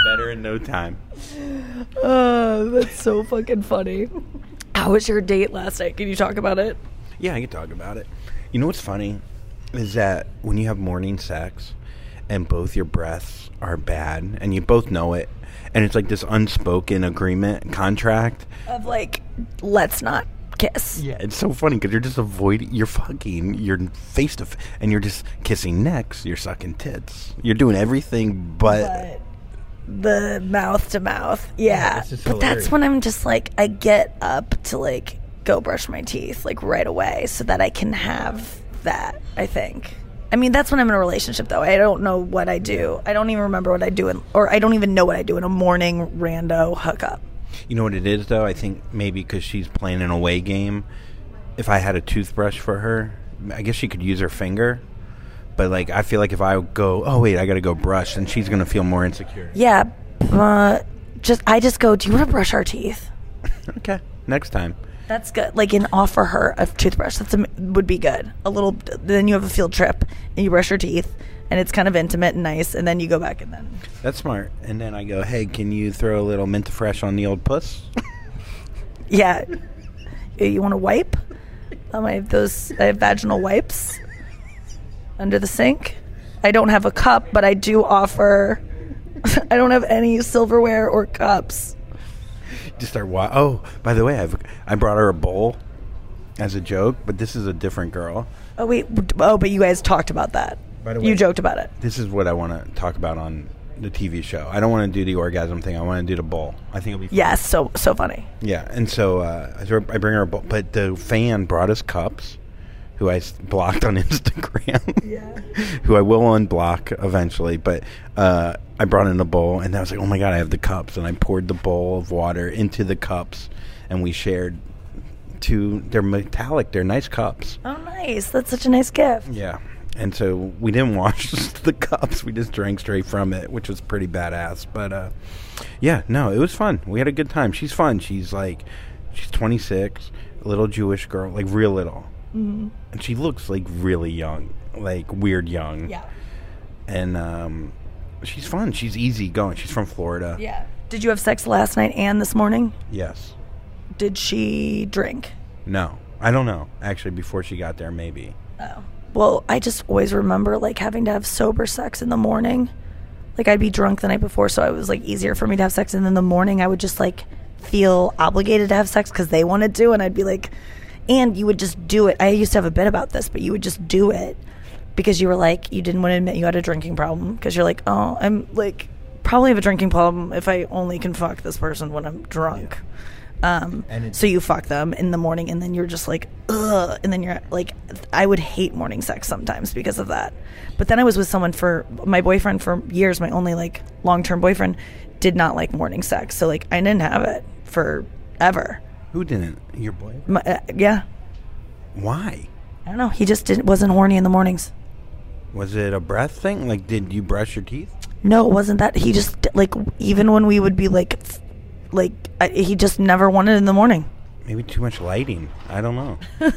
better in no time. Oh, that's so fucking funny. How was your date last night? Can you talk about it? Yeah, I can talk about it. You know what's funny is that when you have morning sex and both your breaths are bad and you both know it, and it's like this unspoken agreement contract. Of like, let's not kiss. Yeah, it's so funny because you're just avoiding, you're fucking, you're face to face, and you're just kissing necks, you're sucking tits, you're doing everything but. But the mouth to mouth, yeah. is but that's when I'm just like, I get up to like go brush my teeth like right away so that I can have that. I think. I mean, that's when I'm in a relationship, though. I don't know what I do. I don't even remember what I do, in, or I don't even know what I do in a morning rando hookup. You know what it is, though? I think maybe because she's playing an away game. If I had a toothbrush for her, I guess she could use her finger. But like, I feel like if I go, oh wait, I got to go brush, then she's gonna feel more insecure. Yeah, but just I just go. Do you want to brush our teeth? Okay, next time. That's good. Like, and offer her a toothbrush. That's a, would be good. A little. Then you have a field trip and you brush your teeth, and it's kind of intimate and nice. And then you go back and then. That's smart. And then I go, hey, can you throw a little mint fresh on the old puss? Yeah. You want to wipe? Um, I have those. I have vaginal wipes under the sink. I don't have a cup, but I do offer. I don't have any silverware or cups. Just start. Wa- oh, by the way, I've I brought her a bowl as a joke, but this is a different girl. Oh wait. Oh, but you guys talked about that. By the you joked about it. This is what I want to talk about on the TV show. I don't want to do the orgasm thing. I want to do the bowl. I think it'll be fun. Yes. So so funny. Yeah, and so uh, I I bring her a bowl, but the fan brought us cups, who I blocked on Instagram. Yeah. who I will unblock eventually, but uh, I brought in a bowl, and I was like, "Oh my god, I have the cups!" And I poured the bowl of water into the cups, and we shared two. They're metallic. They're nice cups. Oh, nice. That's such a nice gift. Yeah. And so we didn't wash the cups. We just drank straight from it, which was pretty badass. But uh, yeah, no, it was fun. We had a good time. She's fun. She's like, she's 26, a little Jewish girl, like real little. Mm-hmm. And she looks like really young, like weird young. Yeah. And um, she's fun. She's easy going. She's from Florida. Yeah. Did you have sex last night and this morning? Yes. Did she drink? No. I don't know. Actually, before she got there, maybe. Oh. Well, I just always remember like having to have sober sex in the morning. Like I'd be drunk the night before, so it was like easier for me to have sex. And in the morning, I would just like feel obligated to have sex because they wanted to, and I'd be like, and you would just do it. I used to have a bit about this, but you would just do it because you were like you didn't want to admit you had a drinking problem because you're like, oh, I'm like probably have a drinking problem if I only can fuck this person when I'm drunk. Um, And it- so you fuck them in the morning, and then you're just like, ugh, and then you're like, I would hate morning sex sometimes because of that. But then I was with someone for my boyfriend for years. My only like long term boyfriend did not like morning sex, so like I didn't have it for ever. Who didn't? Your boy? My, uh, yeah, Why? I don't know. He just didn't wasn't horny in the mornings. Was it a breath thing? Like, did you brush your teeth? No, it wasn't that. He just like even when we would be like like I, he just never wanted it in the morning. Maybe too much lighting. I don't know.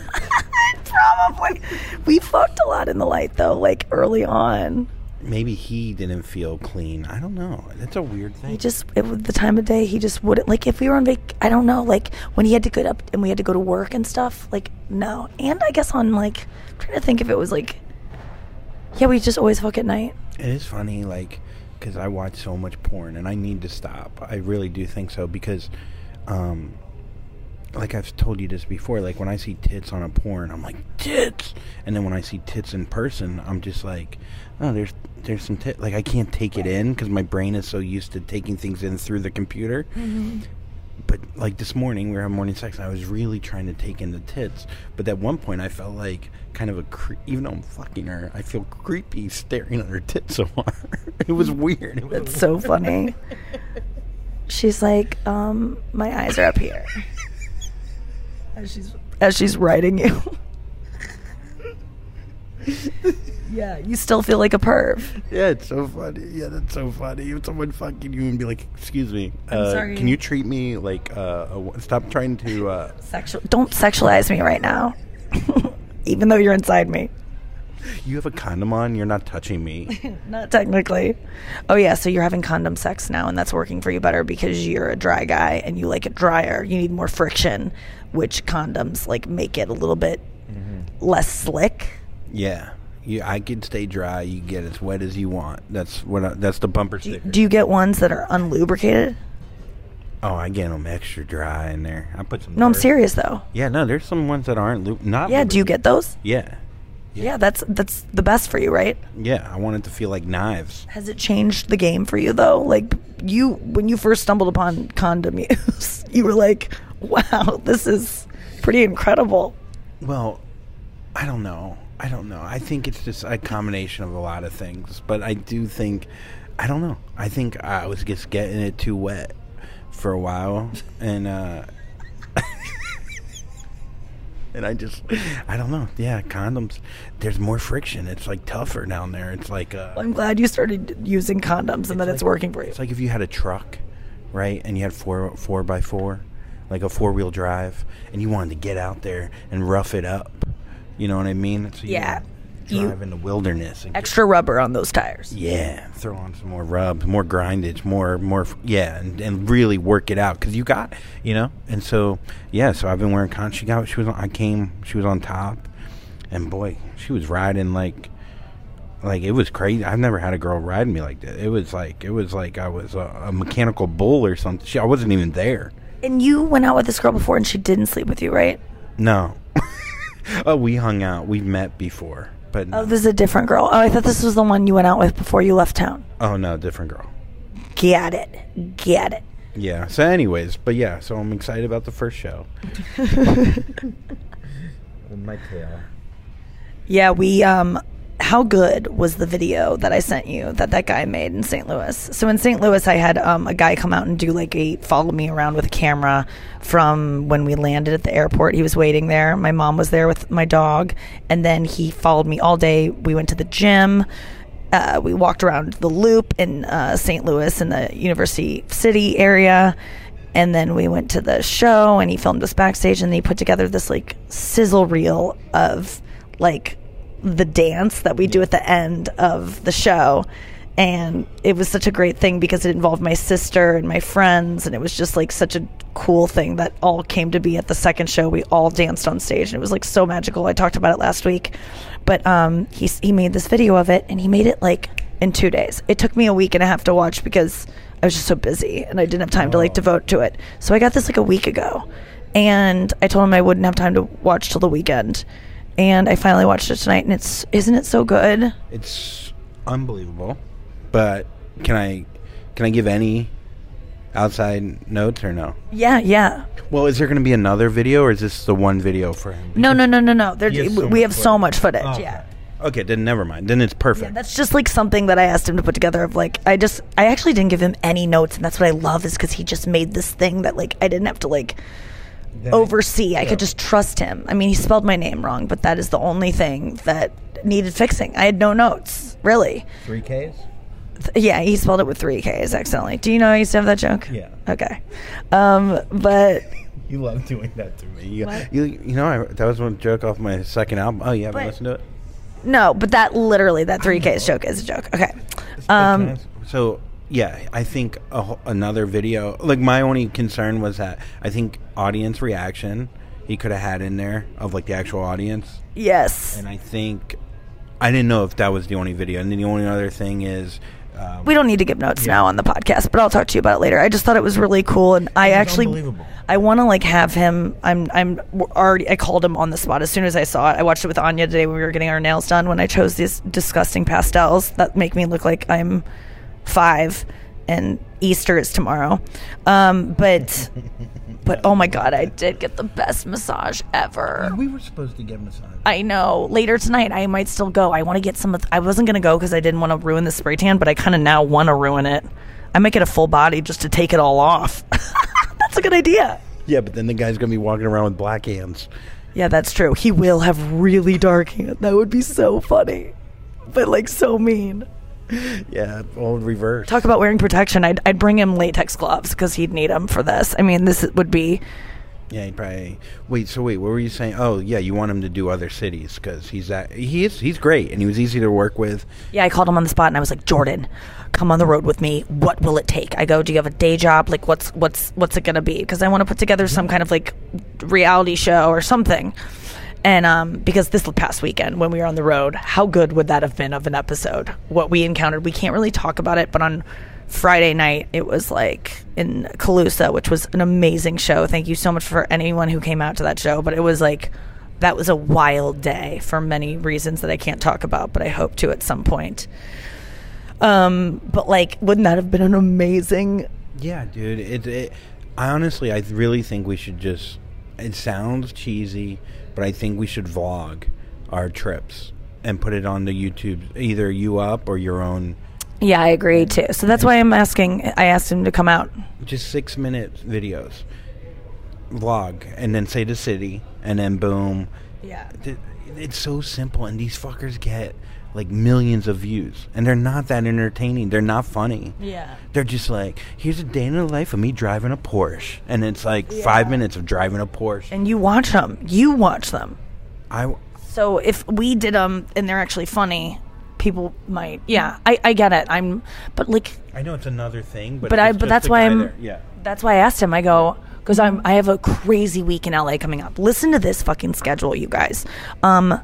Probably. We fucked a lot in the light though, like early on. Maybe he didn't feel clean. I don't know. That's a weird thing. He just it was the time of day. He just wouldn't like if we were on vac. I don't know, like when he had to get up and we had to go to work and stuff. Like no, and I guess on like I'm trying to think if it was like yeah, we just always fuck at night. It is funny, like, because I watch so much porn and I need to stop. I really do think so because, um, like I've told you this before, like when I see tits on a porn, I'm like tits, and then when I see tits in person, I'm just like, oh, there's there's some tit. Like I can't take it in because my brain is so used to taking things in through the computer. But like this morning, we were having morning sex, and I was really trying to take in the tits. But at one point, I felt like kind of a cre- even though I'm fucking her, I feel creepy staring at her tits so hard. it was weird. It was It's so funny. She's like, um, my eyes are up here. As she's as she's writing you. yeah, you still feel like a perv. Yeah, it's so funny. Yeah, that's so funny. If someone fucking you and be like, "Excuse me, uh, sorry. can you treat me like uh, a, stop trying to?" Uh, Sexual. Don't sexualize me right now. Even though you're inside me. you have a condom on. You're not touching me. Not technically. Oh yeah, so you're having condom sex now, and that's working for you better because you're a dry guy and you like it drier. You need more friction, which condoms like make it a little bit less slick. yeah, you. I can stay dry. You get as wet as you want. That's what. I, that's the bumper Do you, sticker. do you get ones that are unlubricated? oh, I get them extra dry in there. I put some. No, I'm serious though. Yeah, no, there's some ones that aren't lub- not. Yeah, do you get those? Yeah, Yeah, that's that's the best for you, right? yeah. I want it to feel like knives. Has it changed the game for you though? Like you when you first stumbled upon condom use, you were like, "Wow, this is pretty incredible." Well, I don't know. I don't know. I think it's just a combination of a lot of things, but I do think I don't know. I think I was just getting it too wet for a while, and uh, and I just I don't know. Yeah, condoms. There's more friction. It's like tougher down there. It's like uh, I'm glad you started using condoms and that it's like- working for you. It's like if you had a truck, right, and you had four four by four, like a four wheel drive, and you wanted to get out there and rough it up. You know what I mean? So Yeah. would You- Drive in the wilderness. And get- Extra rubber on those tires. yeah, throw on some more rubs, more grindage, more, more, yeah, and, and really work it out because you got, you know, and so yeah, so I've been wearing con. She got, she was, on, I came, she was on top, and boy, she was riding like, like it was crazy. I've never had a girl ride me like that. It was like, it was like I was a, a mechanical bull or something. She, I wasn't even there. And you went out with this girl before and she didn't sleep with you, right? No. oh, we hung out. We met before, but Oh, this is a different girl. Oh, I thought this was the one you went out with before you left town. oh no, different girl. Get it. Get it. Yeah. So, anyways, but yeah. So I'm excited about the first show. my tail. Yeah, we um how good was the video that I sent you that that guy made in St. Louis? So in St. Louis, I had um, a guy come out and do like a follow me around with a camera from when we landed at the airport. He was waiting there. My mom was there with my dog, and then he followed me all day. We went to the gym. Uh, we walked around the loop in uh, St. Louis in the University City area. And then we went to the show and he filmed us backstage and he put together this like sizzle reel of like the dance that we do at the end of the show. And it was such a great thing because it involved my sister and my friends. And it was just like such a cool thing that all came to be at the second show. We all danced on stage and it was like so magical. I talked about it last week. But um, he, he made this video of it and he made it like in two days. It took me a week and a half to watch because I was just so busy and I didn't have time to like devote to it. So I got this like a week ago, and I told him I wouldn't have time to watch till the weekend, and I finally watched it tonight, and it's isn't it so good? It's unbelievable. But can I can I give any outside notes or no? Yeah, yeah. Well, is there going to be another video, or is this the one video for him? No, no, no, no, no. There, has so we much have so footage. much footage. Oh, Yeah. okay. Okay, then never mind. Then it's perfect. Yeah, that's just like something that I asked him to put together. Of like, I just, I actually didn't give him any notes, and that's what I love is because he just made this thing that like I didn't have to like oversee. I could just trust him. I mean, he spelled my name wrong, but that is the only thing that needed fixing. I had no notes, really. Three Ks. Th- Yeah, he spelled it with three K's accidentally. Do you know I used to have that joke? Yeah. Okay. Um, but You love doing that to me. You, you, you know, I, that was one joke off my second album. Oh, you haven't But- listened to it? no, but that literally that three K's joke is a joke. Okay. Um, so yeah, I think a, another video. Like my only concern was that I think audience reaction he could have had in there of like the actual audience, yes. and I think I didn't know if that was the only video. And then the only other thing is. Um, we don't need to give notes Yeah. now on the podcast, but I'll talk to you about it later. I just thought it was really cool, and I actually. I want to like have him. I'm, I'm already. I called him on the spot as soon as I saw it. I watched it with Anya today when we were getting our nails done. When I chose these disgusting pastels that make me look like I'm five, and Easter is tomorrow. Um, but, but oh my god, I did get the best massage ever. we were supposed to get massage. I know. Later tonight, I might still go. I want to get some. Of, I wasn't gonna go because I didn't want to ruin the spray tan, but I kind of now want to ruin it. I might get a full body just to take it all off. that's a good idea. Yeah, but then the guy's gonna be walking around with black hands. Yeah, that's true. He will have really dark hands. That would be so funny, but like so mean. Yeah, old reverse. Talk about wearing protection. I'd, I'd bring him latex gloves because he'd need them for this. I mean, this would be. Yeah, he probably. Wait, so wait, what were you saying? Oh, yeah, you want him to do other cities because he's that he is he's great and he was easy to work with. Yeah, I called him on the spot and I was like, Jordan, come on the road with me. What will it take? I go, do you have a day job? Like, what's what's what's it gonna be? Because I want to put together some mm-hmm. kind of like reality show or something. And um, because this past weekend when we were on the road, how good would that have been of an episode? What we encountered, we can't really talk about it, but on Friday night it was like in Calusa, which was an amazing show. Thank you so much for anyone who came out to that show. But it was like that was a wild day for many reasons that I can't talk about, but I hope to at some point. Um, but like, wouldn't that have been an amazing? Yeah, dude. It, it. I honestly, I really think we should just. It sounds cheesy, but I think we should vlog our trips and put it on the YouTube, either you up or your own. Yeah, I agree too. So that's why I'm asking. I asked him to come out. Just six minute videos, vlog, and then say the city, and then boom. Yeah. It's so simple, and these fuckers get like millions of views, and they're not that entertaining. They're not funny. Yeah. They're just like, here's a day in the life of me driving a Porsche, and it's like five minutes of driving a Porsche. And you watch them. You watch them. I So if we did them and they're actually funny, people might. Yeah, I, I get it. I'm, but like I know it's another thing, but But I- but that's why I'm- there. yeah. that's why I asked him. I go because I'm I have a crazy week in LA coming up. Listen to this fucking schedule, you guys. Um,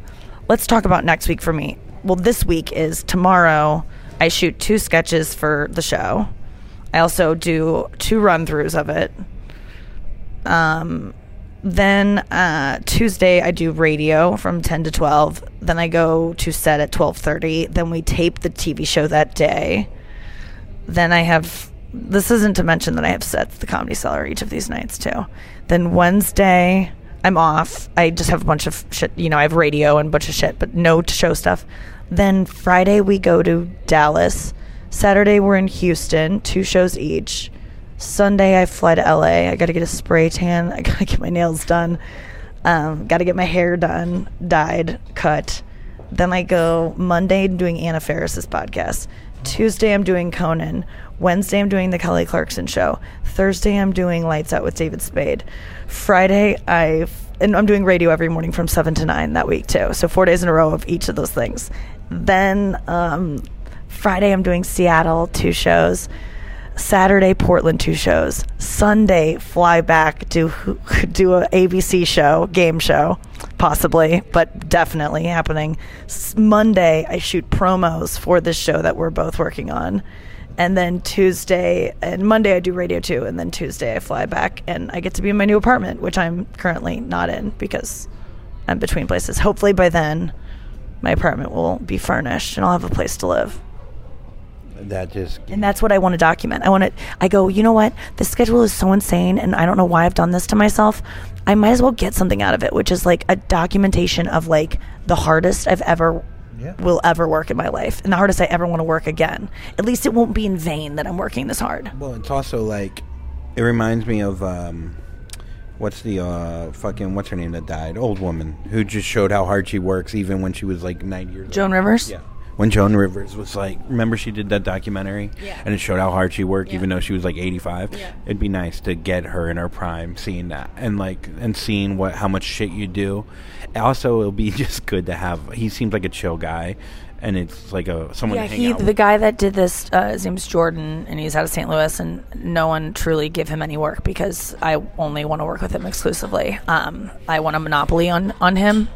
let's talk about next week for me. Well, this week is tomorrow. I shoot two sketches for the show. I also do two run throughs of it. Um, then uh, Tuesday I do radio from ten to twelve. Then I go to set at twelve thirty. Then we tape the TV show that day then I have this isn't to mention that I have sets the comedy cellar each of these nights too. Then Wednesday I'm off. I just have a bunch of shit. You know, I have radio and a bunch of shit, but no show stuff. Then Friday we go to Dallas. Saturday we're in Houston, two shows each. Sunday I fly to LA. I got to get a spray tan. I got to get my nails done. Um, got to get my hair done, dyed, cut. Then I go Monday doing Anna Faris's podcast. Tuesday I'm doing Conan. Wednesday I'm doing the Kelly Clarkson show. Thursday I'm doing Lights Out with David Spade. Friday I and I'm doing radio every morning from seven to nine that week too. So four days in a row of each of those things. Then um, Friday I'm doing Seattle two shows. Saturday Portland two shows. Sunday fly back do do a ABC show game show possibly, but definitely happening. Monday I shoot promos for this show that we're both working on. And then Tuesday and Monday I do radio too, and then Tuesday I fly back and I get to be in my new apartment, which I'm currently not in because I'm between places. Hopefully by then my apartment will be furnished and I'll have a place to live. That just And that's what I want to document. I want to. I go. You know what? The schedule is so insane, and I don't know why I've done this to myself. I might as well get something out of it, which is like a documentation of like the hardest I've ever Yeah. will ever work in my life, and the hardest I ever want to work again. At least it won't be in vain that I'm working this hard. Well, it's also like it reminds me of um, what's the uh, fucking what's her name that died? Old woman who just showed how hard she works even when she was like ninety years old. Joan Rivers. Yeah. When Joan Rivers was like, remember she did that documentary, Yeah. and it showed how hard she worked, Yeah. even though she was like 85. Yeah. It'd be nice to get her in her prime, seeing that, and like, and seeing what how much shit you do. Also, it'll be just good to have. He seems like a chill guy, and it's like a someone Yeah, to hang he out. the with. guy that did this. Uh, his name's Jordan, and he's out of St. Louis, and no one truly give him any work because I only want to work with him exclusively. Um, I want a monopoly on on him.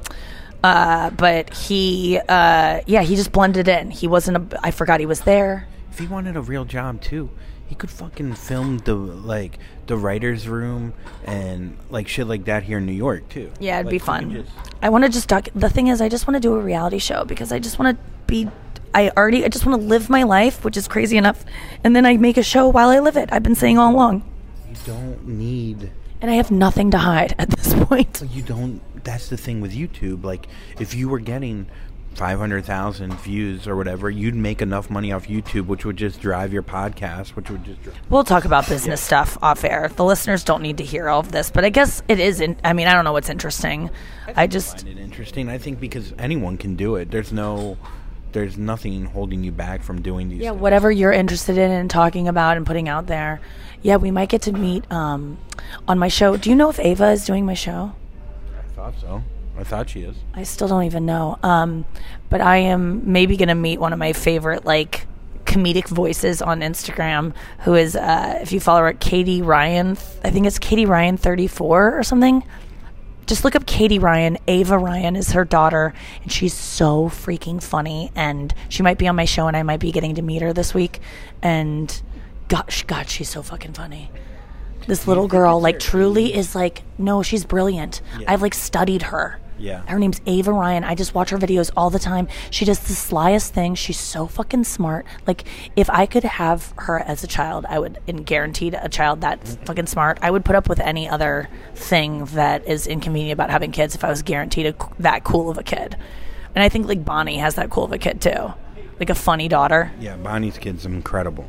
Uh, but he, uh, yeah, he just blended in. He wasn't. A, I forgot he was there. If he wanted a real job too, he could fucking film the like the writers' room and like shit like that here in New York too. Yeah, it'd Like, be fun. just- I want to just doc. The thing is, I just want to do a reality show because I just want to be. I already. I just want to live my life, which is crazy enough, and then I make a show while I live it. I've been saying all along, you don't need. and I have nothing to hide at this point. You don't. That's the thing with YouTube. Like, if you were getting five hundred thousand views or whatever, you'd make enough money off YouTube, which would just drive your podcast, which would just. Drive We'll talk about business stuff off air. The listeners don't need to hear all of this, but I guess it is. In, I mean, I don't know what's interesting. I just find it interesting. I think because anyone can do it. There's no. There's nothing holding you back from doing these. yeah, things. whatever you're interested in and talking about and putting out there. Yeah, we might get to meet um, on my show. Do you know if Ava is doing my show? I thought so. I thought she is. I still don't even know. Um, but I am maybe going to meet one of my favorite like comedic voices on Instagram, who is uh, if you follow her, Katie Ryan. I think it's Katie Ryan thirty four or something. Just look up Katie Ryan. Ava Ryan is her daughter, and she's so freaking funny. And she might be on my show, and I might be getting to meet her this week. And gosh, God, she's so fucking funny. This little girl, like, truly is like, no, she's brilliant. Yeah. I've like studied her. Yeah. Her name's Ava Ryan. I just watch her videos all the time. She does the slyest thing. She's so fucking smart. Like, if I could have her as a child, I would, and guaranteed a child that fucking smart, I would put up with any other thing that is inconvenient about having kids if I was guaranteed a, that cool of a kid. And I think, like, Bonnie has that cool of a kid, too. Like, a funny daughter. Yeah, Bonnie's kid's are incredible.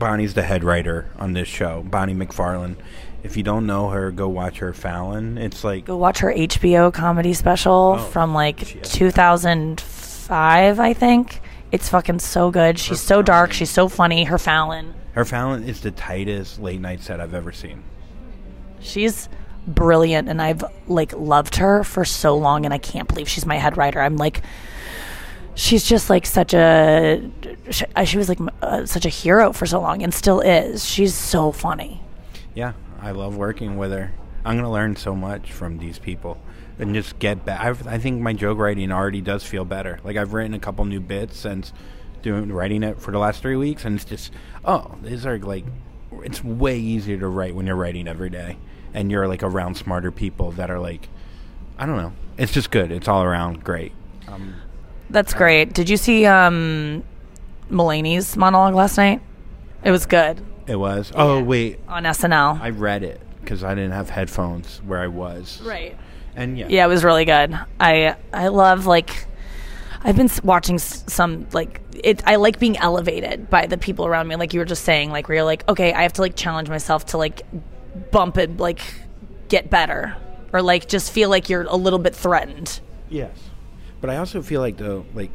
Bonnie's the head writer on this show, Bonnie McFarlane. If you don't know her, go watch her Fallon. It's like Go watch her HBO comedy special Oh, from, like, she has- 2005, I think. It's fucking so good. She's so dark. She's so funny. Her Fallon. her Fallon is the tightest late night set I've ever seen. She's brilliant, and I've like loved her for so long, and I can't believe she's my head writer. I'm like, she's just like such a. She, she was like uh, such a hero for so long, and still is. She's so funny. Yeah, I love working with her. I'm gonna learn so much from these people and just get back. I've, I think my joke writing already does feel better. Like I've written a couple new bits since doing writing it for the last three weeks, and it's just oh, these are like it's way easier to write when you're writing every day, and you're like around smarter people that are like I don't know. It's just good. It's all around great. Um, That's great. Did you see um, Mulaney's monologue last night? It was good it was. Oh wait, on SNL. I read it because I didn't have headphones where I was. right. And yeah, Yeah, it was really good. I I love like I've been s- watching s- some like it. I like being elevated by the people around me. Like you were just saying, like where you're like, okay, I have to like challenge myself to like bump it, like get better, or like just feel like you're a little bit threatened. Yes, but I also feel like though, like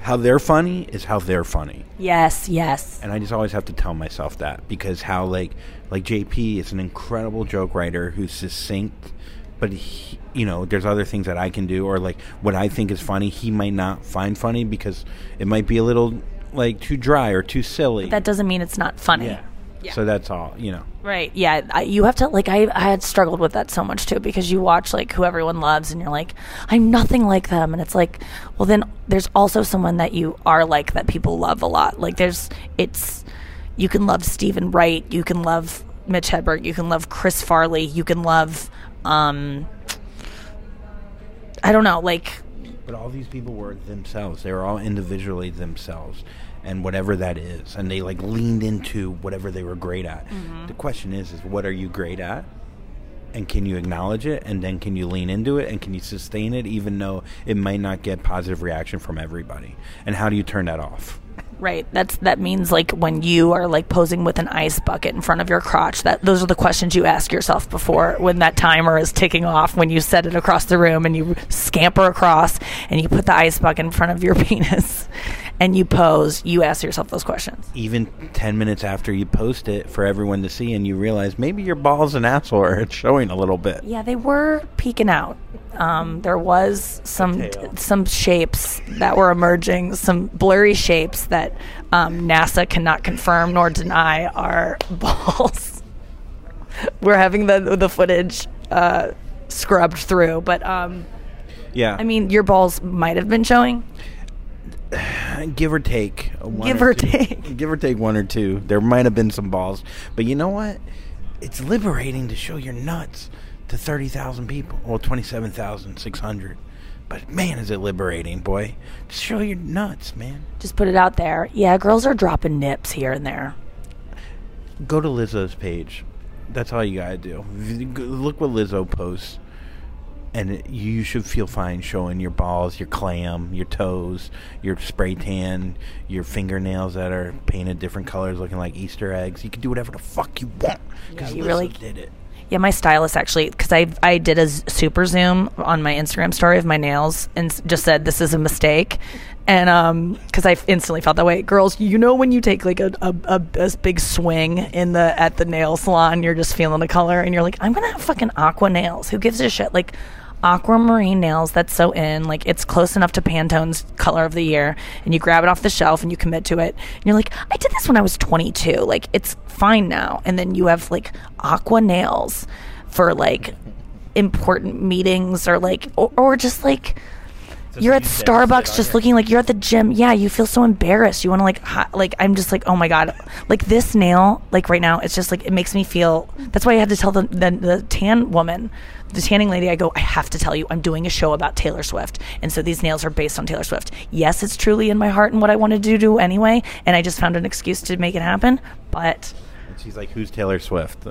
how they're funny is how they're funny, Yes, yes. and I just always have to tell myself that because how like like JP is an incredible joke writer who's succinct, but he, you know there's other things that I can do or like what I think is funny he might not find funny because it might be a little like too dry or too silly. That doesn't mean it's not funny. yeah. So that's all you know. Right. Yeah. I, you have to like I I had struggled with that so much too because you watch like who everyone loves and you're like I'm nothing like them and it's like well then there's also someone that you are like that people love a lot. Like there's it's you can love Steven Wright, you can love Mitch Hedberg, you can love Chris Farley, you can love um I don't know like But all these people were themselves. They were all individually themselves, and whatever that is, and they like leaned into whatever they were great at. Mm-hmm. The question is, is what are you great at, and can you acknowledge it, and then can you lean into it, and can you sustain it, even though it might not get positive reaction from everybody, and how do you turn that off? Right. That's that means like when you are like posing with an ice bucket in front of your crotch. That those are the questions you ask yourself before when that timer is ticking off. When you set it across the room and you scamper across and you put the ice bucket in front of your penis and you pose, you ask yourself those questions. Even 10 minutes after you post it for everyone to see, and you realize maybe your balls and asshole are showing a little bit. Yeah, they were peeking out. Um, there was some some shapes that were emerging, some blurry shapes that um, NASA cannot confirm nor deny are balls. we're having the the footage uh, scrubbed through, but um, Yeah. I mean, your balls might have been showing. Give or take. one Give or two. take. Give or take one or two. There might have been some balls. But you know what? It's liberating to show your nuts to 30,000 people. Well, 27,600. But man, is it liberating, boy. Just show your nuts, man. Just put it out there. Yeah, girls are dropping nips here and there. Go to Lizzo's page. That's all you gotta do. Look what Lizzo posts, and it, you should feel fine showing your balls, your clam, your toes, your spray tan, your fingernails that are painted different colors, looking like Easter eggs. You can do whatever the fuck you want. Because Yeah, you Lizzo really- did it. Yeah, my stylist actually, because I I did a super zoom on my Instagram story of my nails and just said this is a mistake, and um, because I instantly felt that way. Girls, you know when you take like a, a, a, a big swing in the at the nail salon, you're just feeling the color, and you're like, I'm gonna have fucking aqua nails. Who gives a shit? Like. Aquamarine nails, that's so in. Like, it's close enough to Pantone's color of the year. And you grab it off the shelf and you commit to it. And you're like, I did this when I was 22. Like, it's fine now. And then you have like aqua nails for like important meetings or like, or, or just like, you're at Starbucks just looking like you're at the gym. Yeah, you feel so embarrassed. You want to like, hi, like I'm just like, oh my god, like this nail, like right now, it's just like it makes me feel. That's why I had to tell the the, the tan woman, the tanning lady. I go, I have to tell you, I'm doing a show about Taylor Swift, and so these nails are based on Taylor Swift. Yes, it's truly in my heart and what I wanted to do anyway, and I just found an excuse to make it happen. But And she's like, "Who's Taylor Swift?"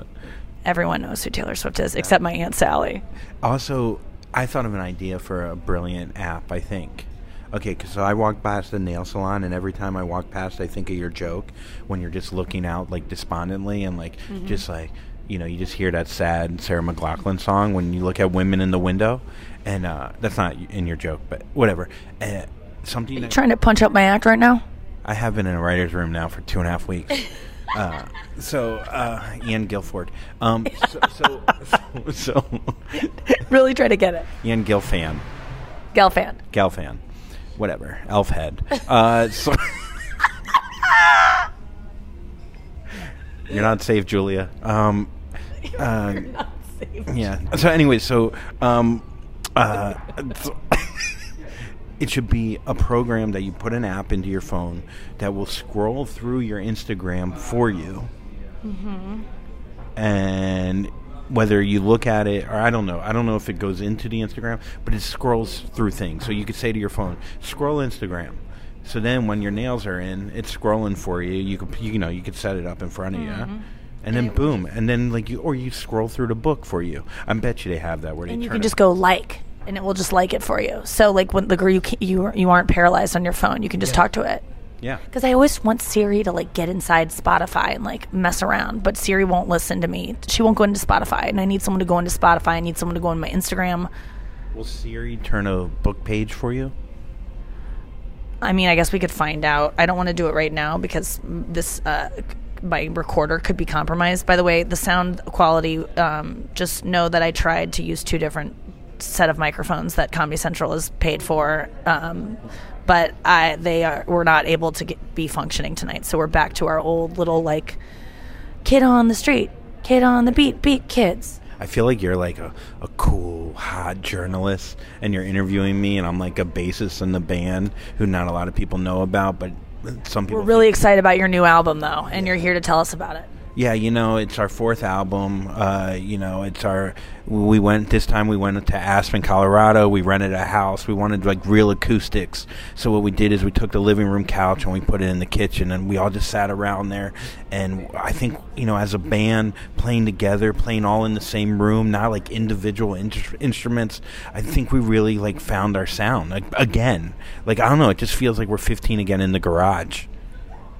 everyone knows who Taylor Swift is, except my aunt Sally. Also, I thought of an idea for a brilliant app. I think. Okay, 'cause so I walk past the nail salon, and every time I walk past, I think of your joke when you're just looking out like despondently and like just like you know you just hear that sad Sarah McLachlan song when you look at women in the window, and uh, that's not in your joke, but whatever. Uh, something You that- trying to punch up my act right now? I have been in a writer's room now for two and a half weeks. Uh, so, uh, Ian Guilford. Um, so, so, so, so really try to get it, Ian Gilfan. gal fan. Galfan. Whatever. Elf head. Uh, so You're not safe, Julia. Um, uh, yeah. So anyway, so um, uh, so- it should be a program that you put an app into your phone that will scroll through your Instagram for you, mm-hmm. and whether you look at it or I don't know, I don't know if it goes into the Instagram, but it scrolls through things. So you could say to your phone, "Scroll Instagram." So then, when your nails are in, it's scrolling for you. You could, you know, you could set it up in front of you, mm-hmm. and then boom, and then like you, or you scroll through the book for you. I bet you they have that where they and you can just go like and it will just like it for you. So like when the girl you you you aren't paralyzed on your phone. You can just talk to it. Yeah. because i always want siri to like get inside spotify and like mess around but siri won't listen to me. She won't go into spotify and i need someone to go into spotify. I need someone to go on my instagram. Will Siri turn a book page for you? i mean i guess we could find out. I don't want to do it right now because this uh my recorder could be compromised. By the way the sound quality um, just know that i tried to use two different set of microphones that comedy central is paid for um, but I, they are were not able to get, be functioning tonight. So we're back to our old little like kid on the street kid on the beat beat kids. I feel like you're like a, a cool, hot journalist, and you're interviewing me, and I'm like a bassist in the band who not a lot of people know about, but some people. we're really excited about your new album though and you're here to tell us about it Yeah, you know, it's our fourth album. Uh, you know, it's our. We went this time. We went to Aspen, Colorado. We rented a house. We wanted like real acoustics. So what we did is we took the living room couch and we put it in the kitchen, and we all just sat around there. And I think you know, as a band playing together, playing all in the same room, not like individual in- instruments. I think we really like found our sound like, again. Like I don't know, it just feels like we're 15 again in the garage.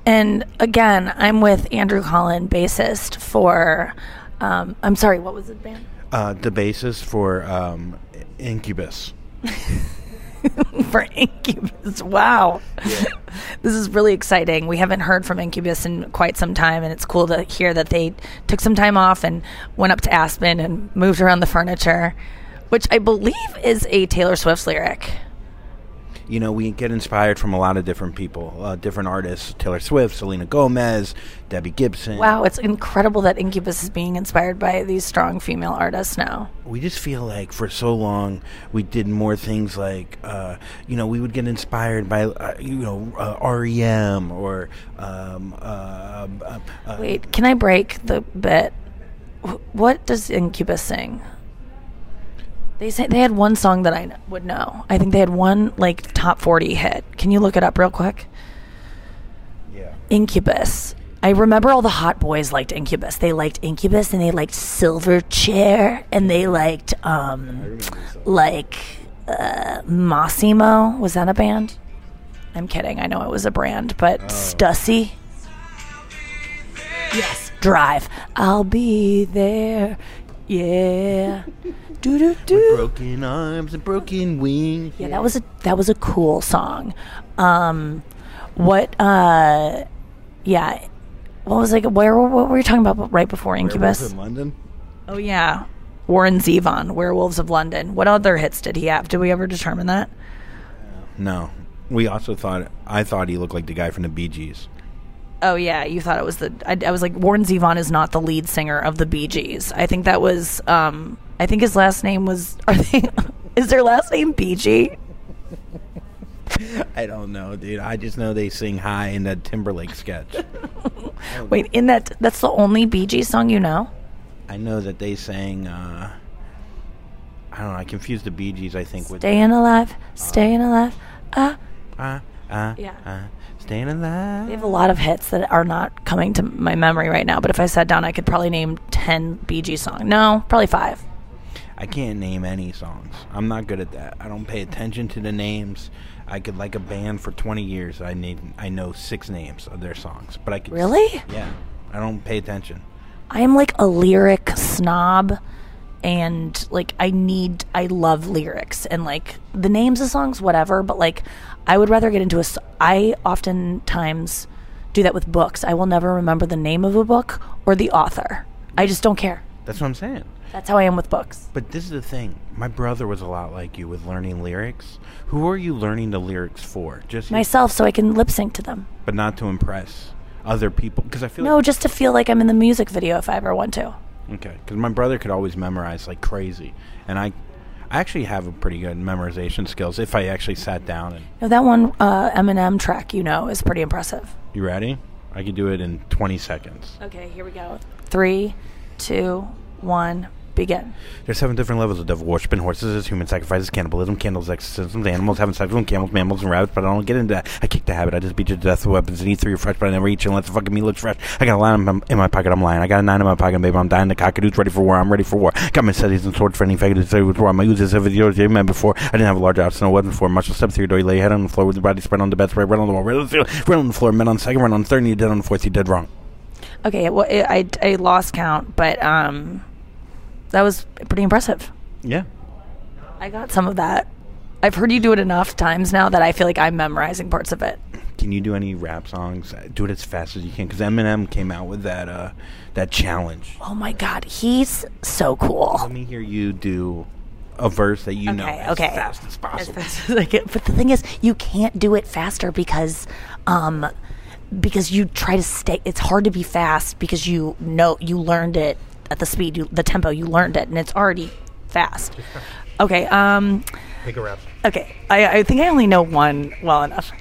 And again, I'm with Andrew Collin, bassist for. Um, I'm sorry, what was the band? Uh, the basis for um, Incubus. for Incubus. Wow. this is really exciting. We haven't heard from Incubus in quite some time, and it's cool to hear that they took some time off and went up to Aspen and moved around the furniture, which I believe is a Taylor Swift lyric. You know, we get inspired from a lot of different people, uh, different artists: Taylor Swift, Selena Gomez, Debbie Gibson. Wow, it's incredible that Incubus is being inspired by these strong female artists now. We just feel like for so long we did more things like, uh, you know, we would get inspired by, uh, you know, uh, REM or. Um, uh, uh, uh, Wait, can I break the bit? What does Incubus sing? They say they had one song that I kn- would know. I think they had one like top 40 hit. Can you look it up real quick? Yeah. Incubus. I remember all the hot boys liked Incubus. They liked Incubus and they liked Silverchair and they liked um like uh Mossimo. Was that a band? I'm kidding. I know it was a brand, but Stussy. Yes. Drive. I'll be there. Yeah. Do do do. Broken arms and broken wings. Yeah, that was a that was a cool song. Um, what? Uh, yeah. What was like? Where? What were you talking about right before Incubus? in London. Oh yeah, Warren Zevon, Werewolves of London. What other hits did he have? Did we ever determine that? No. We also thought I thought he looked like the guy from the Bee Gees. Oh yeah, you thought it was the. I, I was like, Warren Zevon is not the lead singer of the Bee Gees. I think that was. Um, I think his last name was. Are they? is their last name Bee BG? I don't know, dude. I just know they sing high in that Timberlake sketch. Wait, in that that's the only Bee Gees song you know? I know that they sang. Uh, I don't know. I confused the Bee Gees. I think with Staying alive, staying alive. Ah. uh, uh, Yeah. They have a lot of hits that are not coming to my memory right now, but if I sat down, I could probably name 10 BG songs. No, probably five. I can't name any songs. I'm not good at that. I don't pay attention to the names. I could like a band for 20 years. I need. I know six names of their songs, but I could. Really? Yeah. I don't pay attention. I am like a lyric snob, and like I need, I love lyrics and like the names of songs, whatever, but like I would rather get into a. I oftentimes do that with books. I will never remember the name of a book or the author. I just don't care. That's what I'm saying. That's how I am with books. But this is the thing. My brother was a lot like you with learning lyrics. Who are you learning the lyrics for? Just Myself, so I can lip sync to them. but not to impress other people. Because I feel No, like, just to feel like I'm in the music video if I ever want to. okay. Because my brother could always memorize like crazy, and I, I actually have a pretty good memorization skills if I actually sat down and. No, that one uh, Eminem track, you know, is pretty impressive. You ready? I could do it in 20 seconds. Okay, here we go. Three, two, one, begin. There's seven different levels of devil worship and horses, human sacrifices, cannibalism, candles, exorcisms, animals, having sex with camels, mammals, and rabbits, but I don't get into that. I kick the habit. I just beat you to death with weapons and eat your fresh, but I never eat you unless the fucking meat looks fresh. I got a line in my, in my pocket, I'm lying. I got a nine in my pocket, baby, I'm dying. The cockadood's ready for war, I'm ready for war. Got my studies and swords for any faggot to say with war. I'm use this every year, man before. I didn't have a large arsenal, weapon before. Marshall steps through your door, you lay head on the floor with your body spread on the bed, spread right on the wall, right on the ceiling, right on the floor, men on the second, right on the third, and you dead on the fourth, you dead wrong. Okay, well, it, I, I lost count, but um, that was pretty impressive. Yeah. I got some of that. I've heard you do it enough times now that I feel like I'm memorizing parts of it. Can you do any rap songs? Do it as fast as you can, because Eminem came out with that uh, that challenge. Oh my god, he's so cool. Let me hear you do a verse that you know Okay, as okay. fast as possible. As fast as I can. But the thing is, you can't do it faster because, um, because you try to stay. It's hard to be fast because you know you learned it at the speed, you, the tempo you learned it, and it's already fast. Okay. Um. Pick a rap. Okay. I I think I only know one well enough.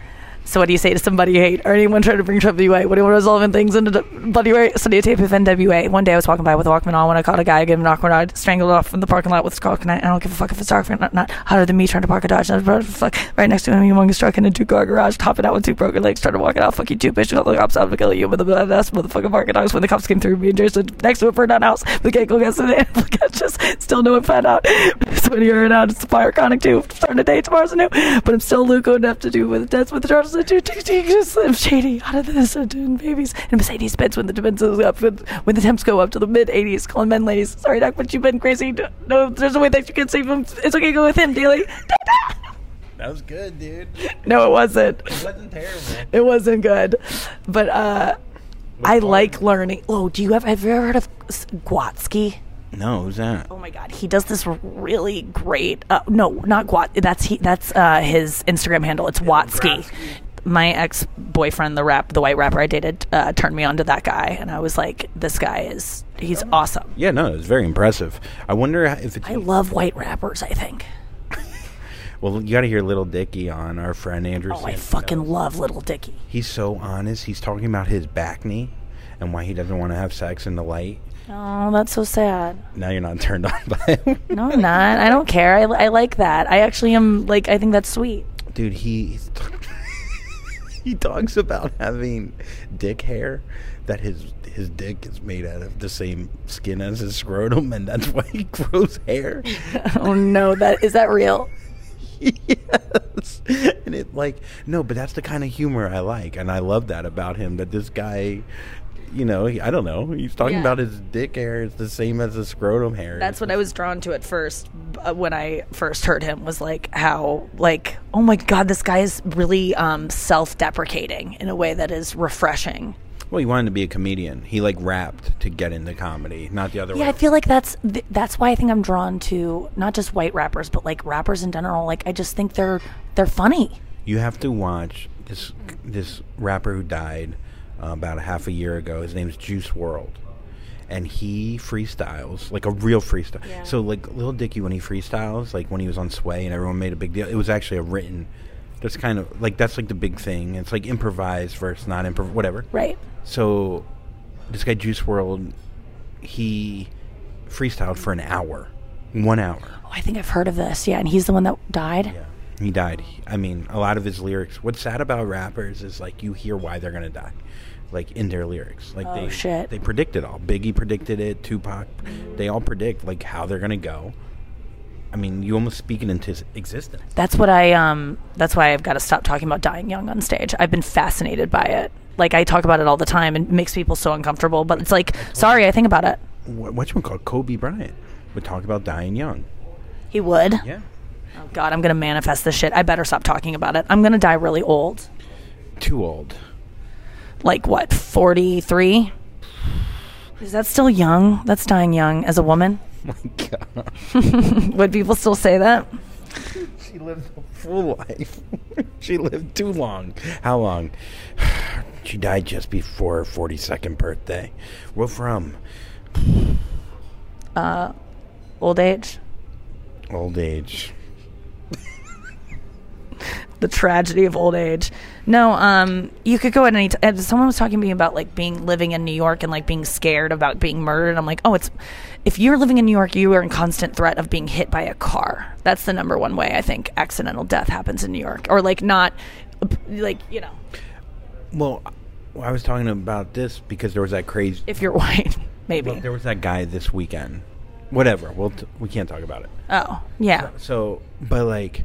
So what do you say to somebody you hate or anyone trying to bring trouble your way? What do you want resolving things into the bloody way? Study tape of NWA. One day I was walking by with a Walkman on when I caught a guy getting knocked when I strangled off in the parking lot with his cock and I, I don't give a fuck if it's dark or not, not hotter than me trying to park a Dodge. And I was fuck right next to him, humongous truck in a two car garage, topping out with two broken legs, trying to walk it out. Fuck you too, bitch. Call the cops out to kill you with the ass motherfucking parking dogs when the cops came through me and Jason next to a burned down house. The can't go against it. just still no one found out. So when you heard out, it's the fire chronic too. Starting a day tomorrow's a new. But I'm still Luke enough to do with dance with the Charles to do take just Slim Shady out of this and babies. And Mercedes Benz when the temps goes up when, the temps go up to the mid 80s, calling men ladies. Sorry, Doc, but you've been crazy. No, there's a way that you can save him. It's okay, go with him, Daly. That was good, dude. No, it wasn't. It wasn't terrible. It wasn't good, but uh, I like learning. Oh, do you have have you ever heard of Gwatsky? No, who's that? Oh my god, he does this really great. Uh, no, not Gwat. That's he. That's uh, his Instagram handle. It's Watsky. My ex boyfriend, the rap, the white rapper I dated, uh, turned me on to that guy, and I was like, "This guy is he's awesome." Yeah, no, it was very impressive. I wonder if it's. I love white rappers. I think. well, you got to hear Little Dicky on our friend Andrew. Oh, I fucking love Little Dicky. He's so honest. He's talking about his back knee and why he doesn't want to have sex in the light. Oh, that's so sad. Now you're not turned on by him. No, I'm not. I don't care. I, I like that. I actually am like. I think that's sweet. Dude, he he's he talks about having dick hair that his his dick is made out of the same skin as his scrotum, and that's why he grows hair. Oh no, that is that real? yes, and it like no, but that's the kind of humor I like, and I love that about him. That this guy. You know, he, I don't know. He's talking Yeah. about his dick hair is the same as his scrotum hair. That's what I was drawn to at first uh, when I first heard him was like how like oh my god this guy is really um, self-deprecating in a way that is refreshing. Well, he wanted to be a comedian. He like rapped to get into comedy, not the other way. Yeah, I feel like that's th- that's why I think I'm drawn to not just white rappers but like rappers in general. Like I just think they're they're funny. You have to watch this this rapper who died uh, about a half a year ago. His name's Juice WRLD, and he freestyles like a real freestyle. Yeah. So like Little Dicky when he freestyles, like when he was on Sway and everyone made a big deal. It was actually a written. That's kind of like that's like the big thing. It's like improvised versus not improv, whatever. Right. So this guy Juice WRLD, he freestyled for an hour, one hour. Oh, I think I've heard of this. Yeah, and he's the one that died. Yeah. He died. I mean, a lot of his lyrics. What's sad about rappers is like you hear why they're gonna die, like in their lyrics. Like Oh, they shit. they predict it all. Biggie predicted it. Tupac, they all predict like how they're gonna go. I mean, you almost speak it into existence. That's what I um that's why I've got to stop talking about dying young on stage. I've been fascinated by it. Like I talk about it all the time and it makes people so uncomfortable, but it's like sorry, I think about it. What, what's one called Kobe Bryant would talk about dying young. He would. Yeah, Oh god, I'm going to manifest this shit. I better stop talking about it. I'm going to die really old. too old. Like what? 43? Is that still young? That's dying young as a woman? my God, Would people still say that? she lived a full life. she lived too long. How long? she died just before her forty-second birthday. What from? Uh, Old age? Old age. The tragedy of old age. No, um, you could go at any time. Someone was talking to me about like being living in New York and like being scared about being murdered. I'm like, oh, it's if you're living in New York, you are in constant threat of being hit by a car. That's the number one way I think accidental death happens in New York, or like not, like you know, Well, I was talking about this because there was that crazy. if you're white, maybe. Well, there was that guy this weekend. Whatever. Well, t- we can't talk about it. oh, yeah. So, but like,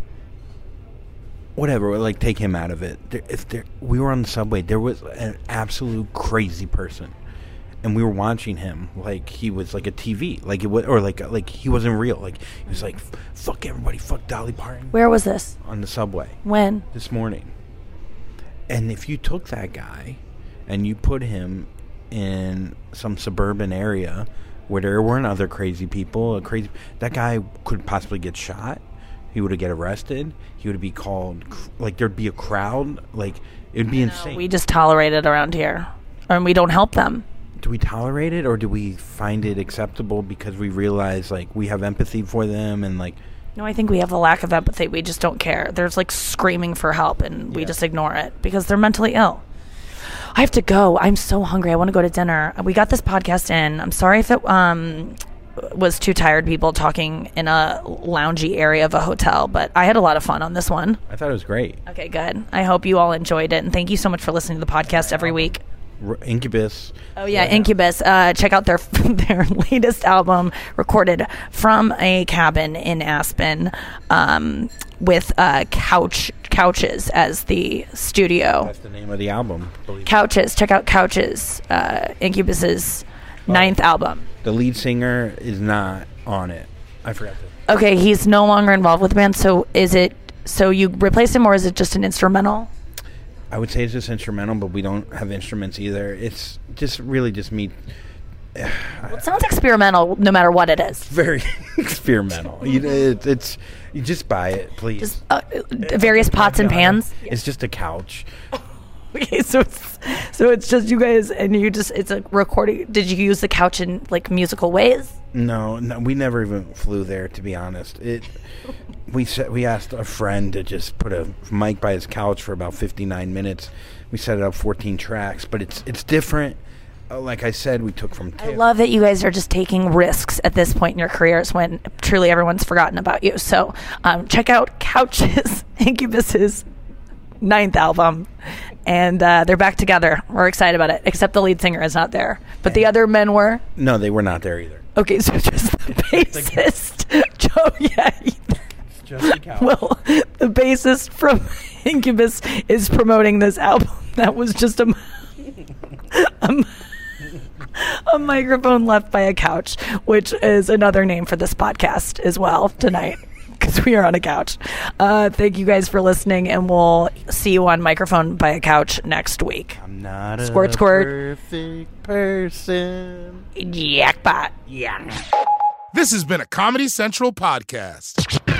whatever. Like, take him out of it. There, if there, we were on the subway, there was an absolute crazy person, and we were watching him like he was like a TV, like it was, or like like he wasn't real. Like he was like, "Fuck everybody, fuck Dolly Parton" Where was this? on the subway When? this morning. And if you took that guy and you put him in some suburban area where there weren't other crazy people, a crazy that guy could possibly get shot. He would get arrested. He would be called like there'd be a crowd. Like it'd be insane. We just tolerate it around here, and we don't help them. do we tolerate it or do we find it acceptable because we realize like we have empathy for them and like No, I think we have a lack of empathy. We just don't care. There's like screaming for help, and we just ignore it because they're mentally ill. I have to go. I'm so hungry. I want to go to dinner. We got this podcast in. I'm sorry if it um was too tired people talking in a loungy area of a hotel, but I had a lot of fun on this one. I thought it was great. Okay, good. I hope you all enjoyed it, and thank you so much for listening to the podcast every week. R- Incubus. Oh yeah, Incubus. Uh, check out their their latest album, recorded from a cabin in Aspen, um, with uh, couch Couches as the studio. That's the name of the album. Couches. Check out Couches, uh, Incubus's ninth album. the lead singer is not on it. I forgot to. Okay, he's no longer involved with the band. So is it? So you replaced him, or is it just an instrumental? I would say it's just instrumental, but we don't have instruments either. It's just really just me. It sounds experimental, no matter what it is. Very experimental. You, it, it's you just buy it, please. Just uh, various pots and pans. It's just a couch. Okay, so it's, so it's just you guys, and you just it's a recording. Did you use the couch in like musical ways? No, no, we never even flew there. To be honest, it. We set, we asked a friend to just put a mic by his couch for about fifty nine minutes. We set it up fourteen tracks, but it's it's different. Uh, like I said, we took from. I love that you guys are just taking risks at this point in your careers when truly everyone's forgotten about you. So um, check out Couches, Incubus's ninth album, and uh, they're back together. We're excited about it, except the lead singer is not there, but the other men were. No, they were not there either. Okay, so just the bassist, Joe. Yeah, Just well, the bassist from Incubus is promoting this album. That was just a, a, a microphone left by a couch, which is another name for this podcast as well tonight. Because we are on a couch. Uh, thank you guys for listening, and we'll see you on Microphone by a Couch next week. I'm not a Squirt, squirt. perfect person. Jackpot. Yeah. This has been a Comedy Central podcast.